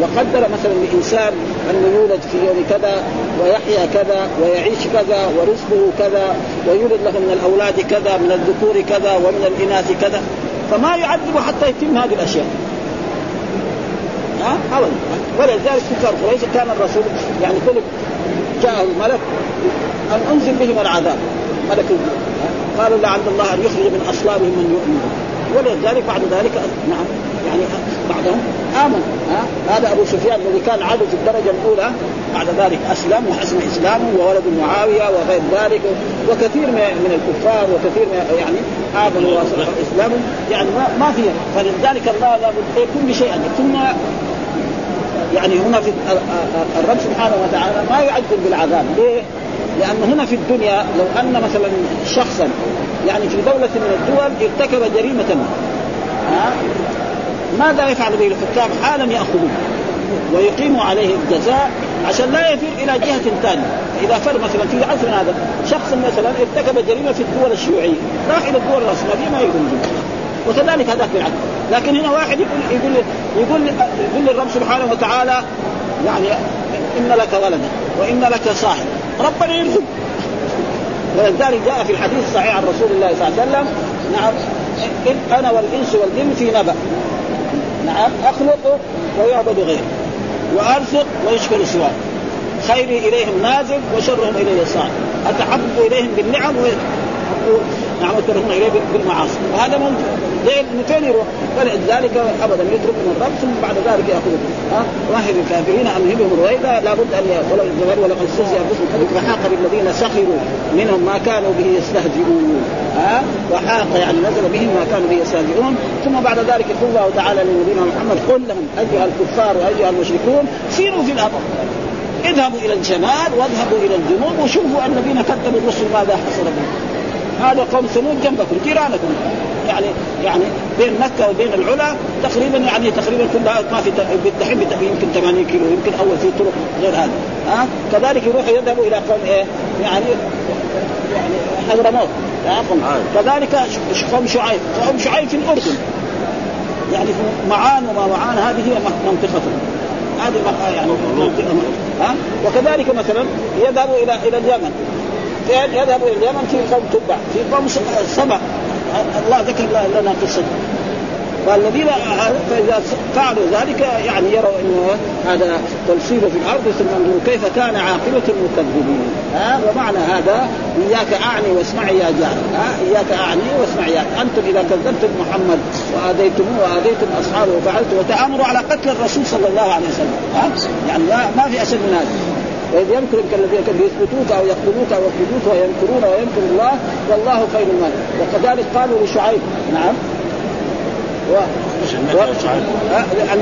وقدر مثلا لانسان انه يولد في يوم كذا ويحيا كذا ويعيش كذا ورزقه كذا ويولد له من الأولاد كذا من الذكور كذا ومن الإناث كذا. فما يعذب حتى يتم هذه الأشياء. ها؟ ابدا. ولذلك كفار قريش كان الرسول يعني كل جاءه الملك أن أنزل بهم العذاب. ملك قالوا لعل الله أن يخرج من أصلابهم من يؤمن ولذلك بعد ذلك نعم. يعني بعضهم امن ها؟ هذا أبو سفيان الذي كان عدو في الدرجة الأولى بعد ذلك أسلم وحسن اسلامه وولد معاوية وغير ذلك وكثير من الكفار وكثير من يعني آمنوا واسلموا يعني ما, ما في فلذلك الله لابد كل شيء. ثم يعني هنا في الرب سبحانه وتعالى ما يعذب بالعذاب. ليه؟ لأن هنا في الدنيا لو أن مثلا شخصا يعني في دولة من الدول ارتكب جريمة ها؟ ماذا يفعل به الحكام حالا يأخذوه ويقيموا عليه الجزاء عشان لا يفر إلى جهة ثانية، إذا فر مثلا في عصر هذا شخص مثلا ارتكب جريمة في الدول الشيوعية، راح إلى الدول الراسماليه ما يقول وكذلك هذاك بالعكس، لكن هنا واحد يقول يقول يقول يقول للرب سبحانه وتعالى يعني إن لك ولدا وإن لك صاحب، ربنا يرزق. ولذلك جاء في الحديث الصحيح عن رسول الله صلى الله عليه وسلم نعم أنا والإنس والجن في نبأ. نعم اخلق ويعبد غيري وأرزق ويشكر سواي خيري إليهم نازل وشرهم الي صاعد اتحبب إليهم بالنعم نعم وكرهون إليه بالمعاصي. وهذا موجود ليه فين يروح؟ فلذلك ابدا يترك من الرب ثم بعد ذلك يأخذه. ها؟ واهب الكافرين امهلهم رويدا لابد أن ولو الزبر ولقد استهزئ بهم فحاق بالذين سخروا منهم ما كانوا به يستهزئون. ها وحاق يعني نزل بهم ما كانوا به يستهزئون. ثم بعد ذلك يقول الله تعالى لنبينا محمد قل لهم أيها الكفار وأيها المشركون سيروا في الأرض. اذهبوا إلى الجمال واذهبوا إلى الجنوب وشوفوا الذين كذبوا الرسل ماذا حصل بهم هذا قوم ثمود جنبكم جيرانكم. يعني يعني بين مكة وبين العلا تقريبا يعني تقريبا كلها ما في بالدحين يمكن 80 كيلو يمكن أول في طرق غير هذا. ها؟ كذلك يروحوا يذهبوا إلى قوم إيه؟ يعني يعني حضرموت كذلك قوم شعيب. قوم شعيب في الأردن. يعني معان وما معان هذه هي منطقتهم هذه يعني ها؟ وكذلك مثلا يذهبوا إلى إلى اليمن. فين يذهب إلى اليمن في قوم تبع في قوم سبع. الله ذكر لنا قصة. فالذين فإذا فعلوا ذلك يعني يروا إنه هذا تلصيب في الأرض ثم انظروا كيف كان عاقبة المكذبين؟ ها؟ ومعنى هذا إياك أعني واسمعي يا جار ها؟ إياك أعني واسمعي يا أنتم إذا كذبتم محمد واذيتموه وآذيتم أصحابه وفعلتم وتآمروا على قتل الرسول صلى الله عليه وسلم. ها؟ يعني ما, في اشد من هذا. وإذ يمكر الذين يثبتوك أو يقتلوك أو يخرجوك ويمكرون ويمكر الله والله خير المال وكذلك قالوا لشعيب. نعم. و... و...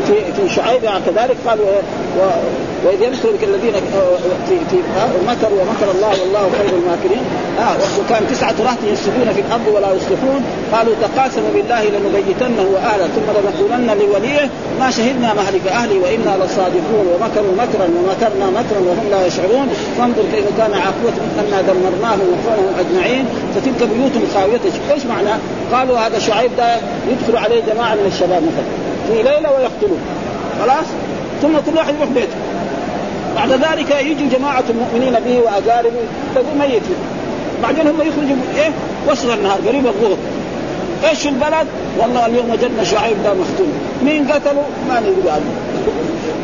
في في شعيب يعني كذلك قالوا و... وإذ يمكر بك الذين في في مكروا ومكر الله والله خير الماكرين. آه وكان تسعة رهط يفسدون في الأرض ولا يصلحون. قالوا تقاسموا بالله لنبيتنه واهله ثم لنقولن لوليه ما شهدنا مهلك أهلي وإنا لصادقون. ومكروا مكرا ومكرنا مكرا وهم لا يشعرون. فانظر كيف كان عاقبة انا دمرناهم وقومهم أجمعين. فتلك بيوت خاوية. إيش معنى؟ قالوا هذا شعيب ده يدخل عليه جماعة من الشباب مثلا. في ليلة ويقتلوه خلاص؟ ثم كل واحد يروح بيته. بعد ذلك يجي جماعة المؤمنين به وأقاربه تقول ميت بعدين هم يخرجوا إيه؟ وسط النهار قريب الظهر. إيش البلد؟ والله اليوم وجدنا شعيب ده مقتول، مين قتله؟ ما ندري عنه.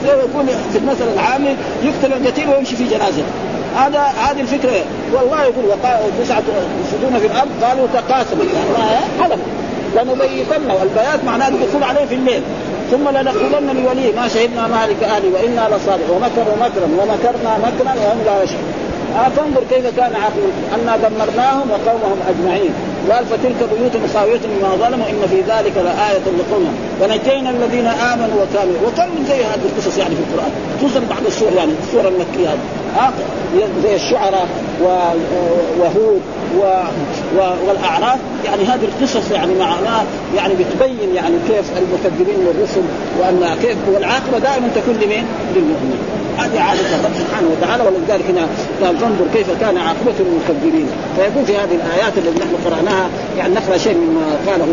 زي ما يقول في المثل العامي يقتل القتيل ويمشي في جنازة. هذا هذه الفكرة. والله يقول وقال تسعه يفسدون في الأرض قالوا تقاسموا يعني حلف لنبيتنه البيات معناه الدخول عليه في الليل. ثم لنقولن لوليه ما شهدنا مالك أهلي وإنا لصادق. ومكروا مكرا ومكرنا مكرا وهم لا يشعرون آه فانظر كيف كان عاقبه أنا دمرناهم وقومهم أجمعين. قال فتلك بيوت خاوية بما ظلموا إن في ذلك لآية لقوم. ونجينا الذين آمنوا وكانوا وكم من زي هذه القصص يعني في القرآن. خصوصا بعض السور يعني السور المكية هذه. زي الشعراء وهود و... و... والأعراف. يعني هذه القصص يعني معناها يعني بتبين يعني كيف المكذبين للرسل وأن كيف والعاقبة دائما تكون لمين؟ للمؤمنين. هذه عادة الرب سبحانه وتعالى ولذلك هنا قال فانظر كيف كان عاقبة المكذبين. فيكون في هذه الآيات التي نحن قرأناها يعني نقرأ شيء مما قاله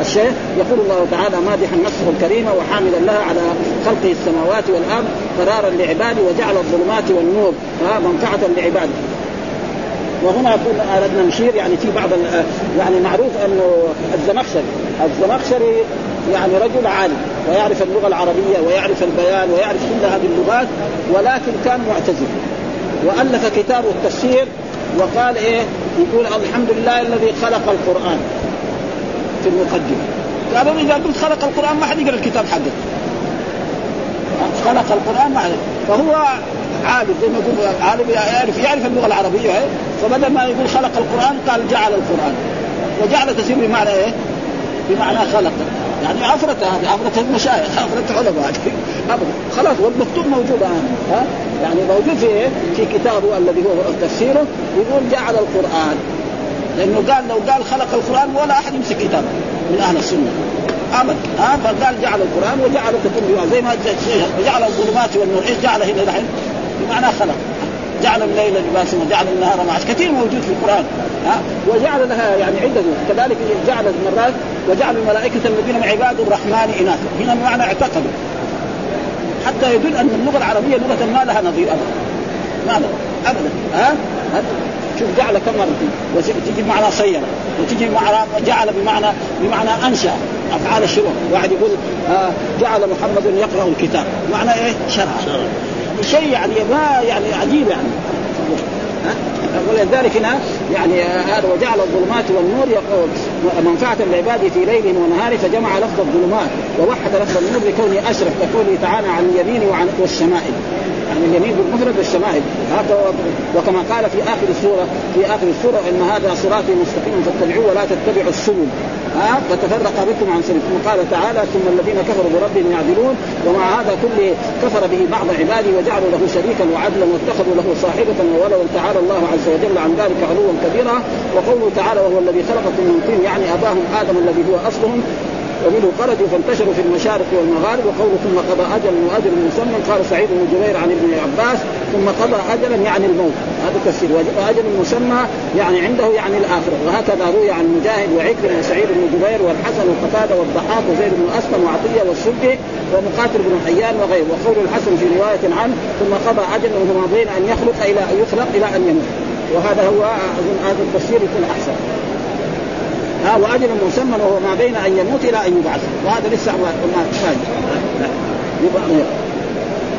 الشيخ يقول الله تعالى مادحا نفسه الكريمة وحاملا لها على خلقه السماوات والأرض قرارا لعباده وجعل الظلمات والنور. منفعة لعباده. وهنا أردنا نشير يعني في بعض يعني معروف أنه الزمخشري الزمخشري يعني رجل عالم ويعرف اللغة العربية ويعرف البيان ويعرف كل هذه اللغات ولكن كان معتزل. وألف كتابه التفسير وقال إيه؟ يقول الحمد لله الذي خلق القرآن في المقدمة. قالوا إذا قلت خلق القرآن ما حد يقرأ الكتاب حقك خلق القرآن ما حد. فهو عالم زي ما يقول عالم يعرف يعرف اللغة العربية إيه؟ فبدل ما يقول خلق القرآن قال جعل القرآن. وجعل تسير بمعنى إيه؟ بمعنى خلق. يعني عفرة هذه عفرة المشايخ عفرة علماء ابدا خلاص والمكتوب موجود الآن ها؟ يعني موجود في إيه؟ في كتابه الذي هو تفسيره يقول جعل القرآن. لأنه قال لو قال خلق القرآن ولا أحد يمسك كتابه من أهل السنة. ابدا ها؟ فقال جعل القرآن وجعل تكون زي ما جعل الظلمات والنور إيش جعل هنا دحين؟ بمعنى خلق. جعل الليل لباسا وجعل النهار معاش. كثير موجود في القرآن. ها؟ وجعل لها يعني عده كذلك جعل مرات وجعل الملائكة الذين من عباد الرحمن إناثا. هنا بمعنى اعتقدوا. حتى يدل أن اللغة العربية لغة ما لها نظير ابدا. ما لها. ابدا. ها؟ شوف جعل كم مرة وتجي بمعنى صير. وتجي بمعنى جعل بمعنى بمعنى أنشأ. أفعال الشروع واحد يقول آه جعل محمد يقرأ الكتاب. معنى إيه؟ شرع. شيء يعني ما يعني عجيب يعني. ولذلك هنا يعني هذا وجعل الظلمات والنور يقول منفعة العباد في ليلهم ونهار فجمع لفظ الظلمات ووحد لفظ النور لكونه أشرف كقوله تعالى عن اليمين وعن والشمائل. يعني اليمين بالمفرد والشمائل. وكما قال في آخر السوره في آخر السورة إن هذا صراطي مستقيم فاتبعوه ولا تتبعوا السبل. ها؟ فتفرق بكم عن سبيل. ثم قال تعالى ثم الذين كفروا بربهم يعدلون ومع هذا كله كفر به بعض عباده وجعلوا له شريكا وعدلا واتخذوا له صاحبة وولدا تعالى الله عز وجل عن ذلك علوا كبيرا. وقوله تعالى وهو الذي خلقكم من طين يعني أباهم آدم الذي هو أصلهم ومنه خرجوا فانتشروا في المشارق والمغارب. وقوله ثم قضى اجلا وأجل مسمى. قال سعيد بن جبير عن ابن عباس ثم قضى أجلا يعني الموت. هذا تفسير وأجل مسمى يعني عنده يعني الآخرة. وهكذا روي عن مجاهد وعكر وسعيد بن جبير والحسن وقتادة والضحاك وزيد بن أسلم وعطية والسبكي ومقاتل بن حيان وغيره. وقول الحسن في رواية عنه ثم قضى أجلا وهو بين أن يخلق إلى ان يخلق إلى أن يموت. وهذا هو أظن هذا التفسير يكون أحسن. ها وأجل مسمى وهو ما بين أن يموت إلى أن يبعث. وهذا لسه ما ما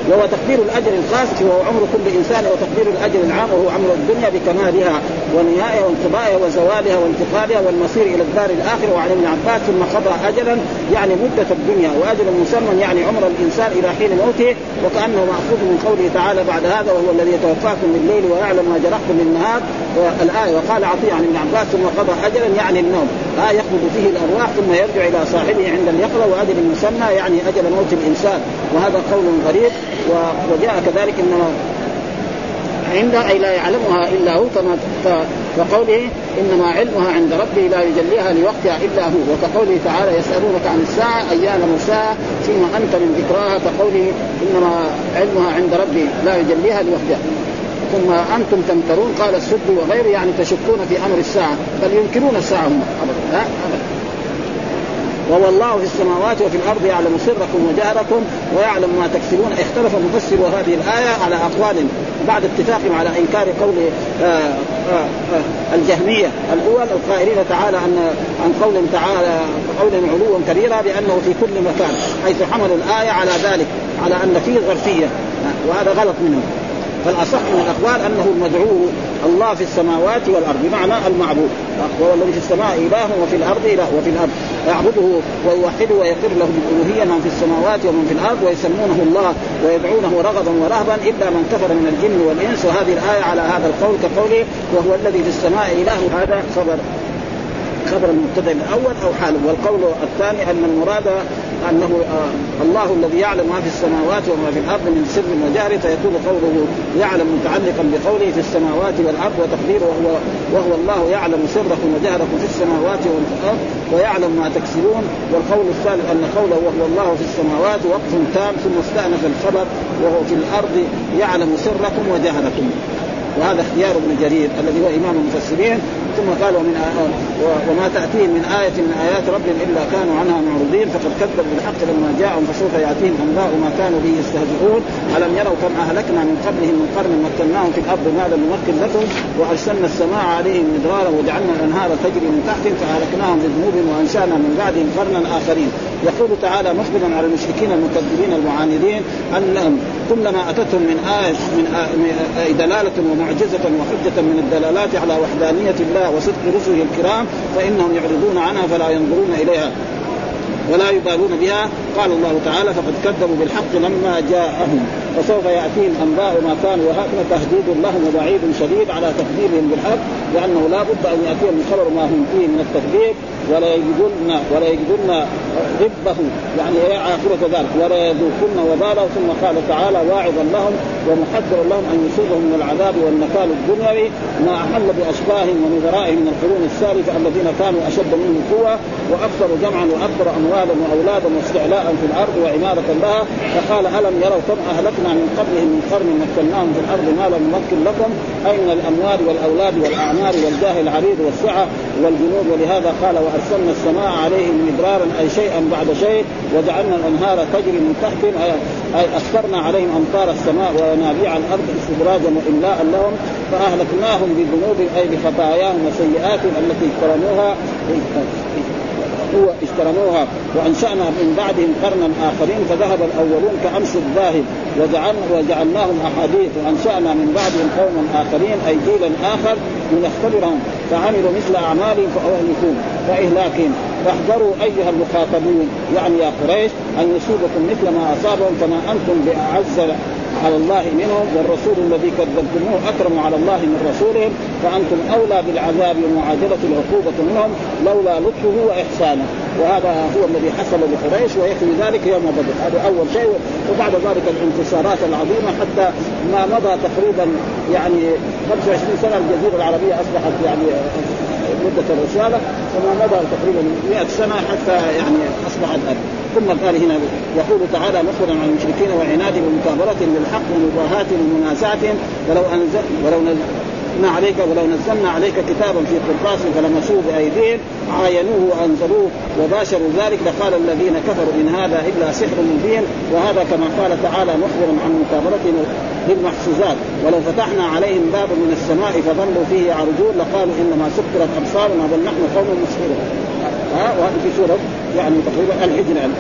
وهو تقدير الأجر الخاص وهو عمر كل إنسان وتقدير الأجر العام وهو عمر الدنيا بكمالها ونهائها وانقضائها وزوالها وانتقالها والمصير إلى الدار الآخرة. وعن ابن عباس ثم قضى اجلا يعني مدة الدنيا وأجل مسمى يعني عمر الإنسان إلى حين موته وكأنه مأخوذ من قوله تعالى بعد هذا وهو الذي يتوفاكم بالليل ويعلم ما جرحتم بالنهار الايه وقال عطية عن ابن عباس ثم قضى اجلا يعني النوم. ها يخرج فيه الأرواح ثم يرجع إلى صاحبه عند اليقظة وأجل المسمى يعني أجل موت الإنسان. وهذا قول غريب. وجاء كذلك إنما عنده أي لا يعلمها إلا هو كما وقوله إنما علمها عند ربه لا يجليها لوقتها إلا هو. وكقوله تعالى يسألونك عن الساعة ايان مرساها فيما أنت من ذكراها كقوله إنما علمها عند ربي لا يجليها لوقتها. ثم أنتم تمترون قال السد وغيره يعني تشكون في أمر الساعة بل ينكرون الساعة هم. ابدا. وهو الله في السماوات وفي الأرض يعلم سركم وجهركم ويعلم ما تكسبون. اختلف مفسر هذه الآية على أقوال بعد اتفاقهم على إنكار قول آه، آه، آه، الجهمية الأول. القائلين تعالى أن عن قول تعالى قول علوا كبيرا بأنه في كل مكان حيث حملوا الآية على ذلك على أن فيه ظرفية. وهذا غلط منهم. فالأصح من الأقوال أنه المدعو الله في السماوات والأرض بمعنى المعبود. وهو الذي في السماء إله وفي الأرض إله وفي الأرض. يعبده ويوحده ويقر له بالالوهيه من في السماوات ومن في الأرض ويسمونه الله ويدعونه رغبا ورهبا إلا من كفر من الجن والإنس. وهذه الآية على هذا القول كقوله وهو الذي في السماء إله. هذا خبر. خبر المبتدأ الأول أو حاله. والقول الثاني أن المراد أنه آه الله الذي يعلم ما في السماوات وما في الأرض من سر وجهر فيكون قوله يعلم متعلقا بقوله في السماوات والأرض وتقديره وهو وهو الله يعلم سركم وجهركم في السماوات وفي الأرض ويعلم ما تكسبون. والقول الثالث أن قوله وهو الله في السماوات وقف تام ثم استأنف الخبر وهو في الأرض يعلم سركم وجهركم. وهذا اختيار ابن جرير الذي هو إمام المفسرين. ثم قال ومن وما تأتيهم من آية من آيات ربهم إلا كانوا عنها معرضين فقد كذبوا بالحق لما جاءهم فسوف يأتيهم أنباء ما كانوا به يستهزئون. ألم يروا كم أهلكنا من قبلهم من قرن مكناهم في الأرض ما لم نمكن لكم؟ وأرسلنا السماء عليهم مدرارا وجعلنا الأنهار تجري من تحتهم فأهلكناهم بذنوبهم وأنشأنا من بعدهم قرنا آخرين. يقول تعالى مخبرا على المشركين المكذبين المعاندين أنهم كلما أتتهم من آية من آية دلالة ومعجزة وحجة من الدلالات على وحدانية الله وصدق رسله الكرام فإنهم يعرضون عنها فلا ينظرون إليها. ولا يبالون بها. قال الله تعالى فقد كذبوا بالحق لما جاءهم وسوف يأتيهم أنباء ما كانوا وهذا تهديد لهم ووعيد شديد على تكذيبهم بالحق لأنه لا بد أن يأتيهم خبر ما هم فيه من التكذيب ولا يجدن ولا يجدن ربه يعني عاقبة ذلك. ولا يذوقن وباله. ثم قال تعالى واعظا لهم ومحذرا لهم أن يصيبهم من العذاب والنكال الدنيوي ما أحل بأشباههم ونذرائهم من القرون السالفه الذين كانوا أشد منهم قوة وأكثر جمعا وأكثر اموالا وأولادا واستعلاء في الأرض وعماره لها فقال ألم يروا كم أهلكنا من قبلهم من قرن مكناهم في الأرض ما لم نمكن لكم؟ اي من الأموال والأولاد والأعمار والجاه العريض والسعة والجنود؟ ولهذا قال وأرسلنا السماء عليهم مدرارا أي شيئا بعد شيء وجعلنا الأنهار تجري من تحتهم اي اسفرنا عليهم أمطار السماء وينابيع الأرض استدراجا وإملاء لهم فأهلكناهم بذنوبهم أي بخطاياهم وسيئاتهم التي اجترموها هو اجترموها وأنشأنا من بعدهم قرنا آخرين فذهب الأولون كامس الذاهب وجعلنا وجعلناهم أحاديث وأنشأنا من بعدهم قوما آخرين أي جيلا آخر لنختبرهم فعملوا مثل أعمالهم فاهلكون فإهلاكهم. فاحذروا أيها المخاطبون يعني يا قريش أن يصيبكم مثل ما أصابهم فما أنتم بأعز على الله منهم والرسول الذي كذبتموه أكرم على الله من رسولهم فأنتم أولى بالعذاب ومعادله العقوبة منهم لولا لطفه وإحسانه. وهذا هو الذي حصل لقريش ويكفي ذلك يوم بدر. هذا أول شيء وبعد ذلك الانتصارات العظيمة حتى ما مضى تقريبا يعني 25 سنة الجزيرة العربية أصبحت يعني مدة الرسالة وما مضى تقريبا 100 سنة حتى يعني أصبحت أرض ثم قال هنا يقول تعالى مخبرا عن المشركين وعنادهم ومكابرتهم للحق ومباهاتهم ومنازعتهم ولو أنزل ولو نزلنا عليك ولو نزلنا عليك كتابا في قرطاس فلمسوه بأيديهم عاينوه وأنزلوه وباشروا ذلك لقال الذين كفروا إن هذا إلا سحر مبين وهذا كما قال تعالى مخبرا عن مكابرتهم للمحفوظات. ولو فتحنا عليهم بابا من السماء فظلوا فيه يعرجون لقالوا إنما سكرت أبصارنا بل نحن قوم مسحورون. ها وهذه في سورة يعني تقريبا الحجر يعني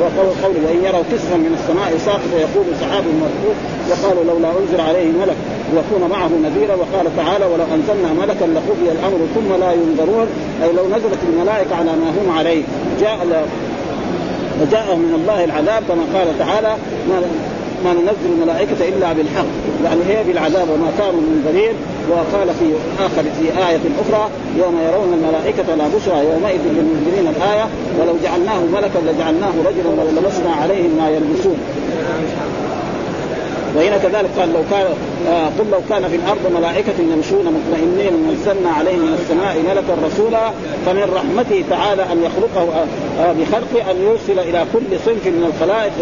وقول وإن يروا كسفا من السماء ساقطا يقول سحاب مرفوع. وقالوا لولا أنزل عليه ملك ليكون معه نذيرا. وقال تعالى ولو أنزلنا ملكا لقضي الأمر ثم لا ينظرون. أي لو نزلت الملائكة على ما هم عليه جاء وجاءهم من الله العذاب كما قال تعالى ما ننزل الملائكة إلا بالحق يعني هي بالعذاب وما كانوا منذرين وقال في آخر في آية أخرى يوم يرون الملائكة لا بشرى يومئذ للمنذرين الآية ولو جعلناه ملكا لجعلناه رجلا وللبسنا عليهم ما يلبسون. وهنا كذلك قال لو كان آه قل لو كان في الأرض ملائكة يمشون مطمئنين نزلنا عليهم من السماء ملكا رسولا فمن رحمته تعالى أن يخلقه آه, آه بخلقه أن يرسل إلى كل صنف من الخلائق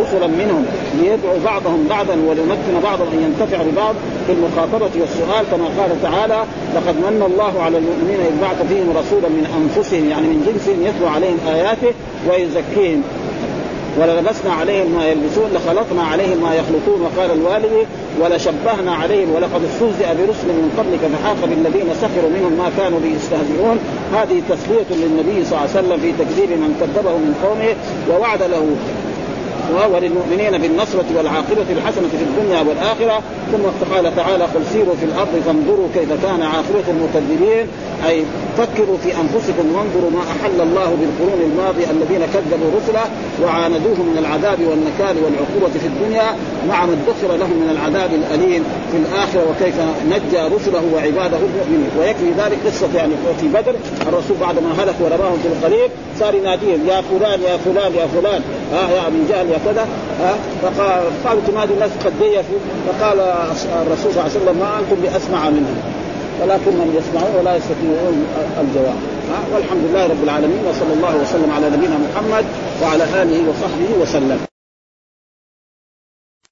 رسلا منهم ليدعو بعضهم بعضا وليمكن بعضهم أن ينتفع ببعض في المخاطبه والسؤال كما قال تعالى لقد من الله على المؤمنين إذ بعث فيهم رسولا من أنفسهم يعني من جنسهم يتلو عليهم آياته ويزكيهم. وللبسنا عليهم ما يلبسون لخلقنا عليهم ما يخلقون وقال الوالد ولشبهنا عليهم ولقد استهزئ برسل من قبلك فحاق بالذين سخروا منهم ما كانوا به يستهزئون. هذه تسلية للنبي صلى الله عليه وسلم في تكذيب من كذبه من قومه ووعد له وللمؤمنين بالنصرة والعاقبة الحسنة في الدنيا والآخرة. ثم قال تعالى قل سيروا في الأرض فانظروا كيف كان عاقبة المكذبين. أي فكروا في أنفسكم وانظروا ما أحل الله بالقرون الماضية الذين كذبوا رسله وعاندوه من العذاب والنكال والعقوبة في الدنيا. مع ما ادخر لهم من العذاب الأليم في الآخرة وكيف نجى رسله وعباده المؤمنين. ويكفي ذلك قصة يعني في بدر. الرسول بعد ما هلك ورماهم في القليب صار يناديهم يا فلان يا فلان يا فلان. ها يا ابن جهل يا كذا ها؟ فقال تنادي الناس قد فقال الرسول صلى الله عليه وسلم ما أنتم بأسمع منهم. ولكنهم يسمعون ولا يستطيعون الجواب والحمد لله رب العالمين وصلى الله وسلم على نبينا محمد وعلى آله وصحبه وسلم.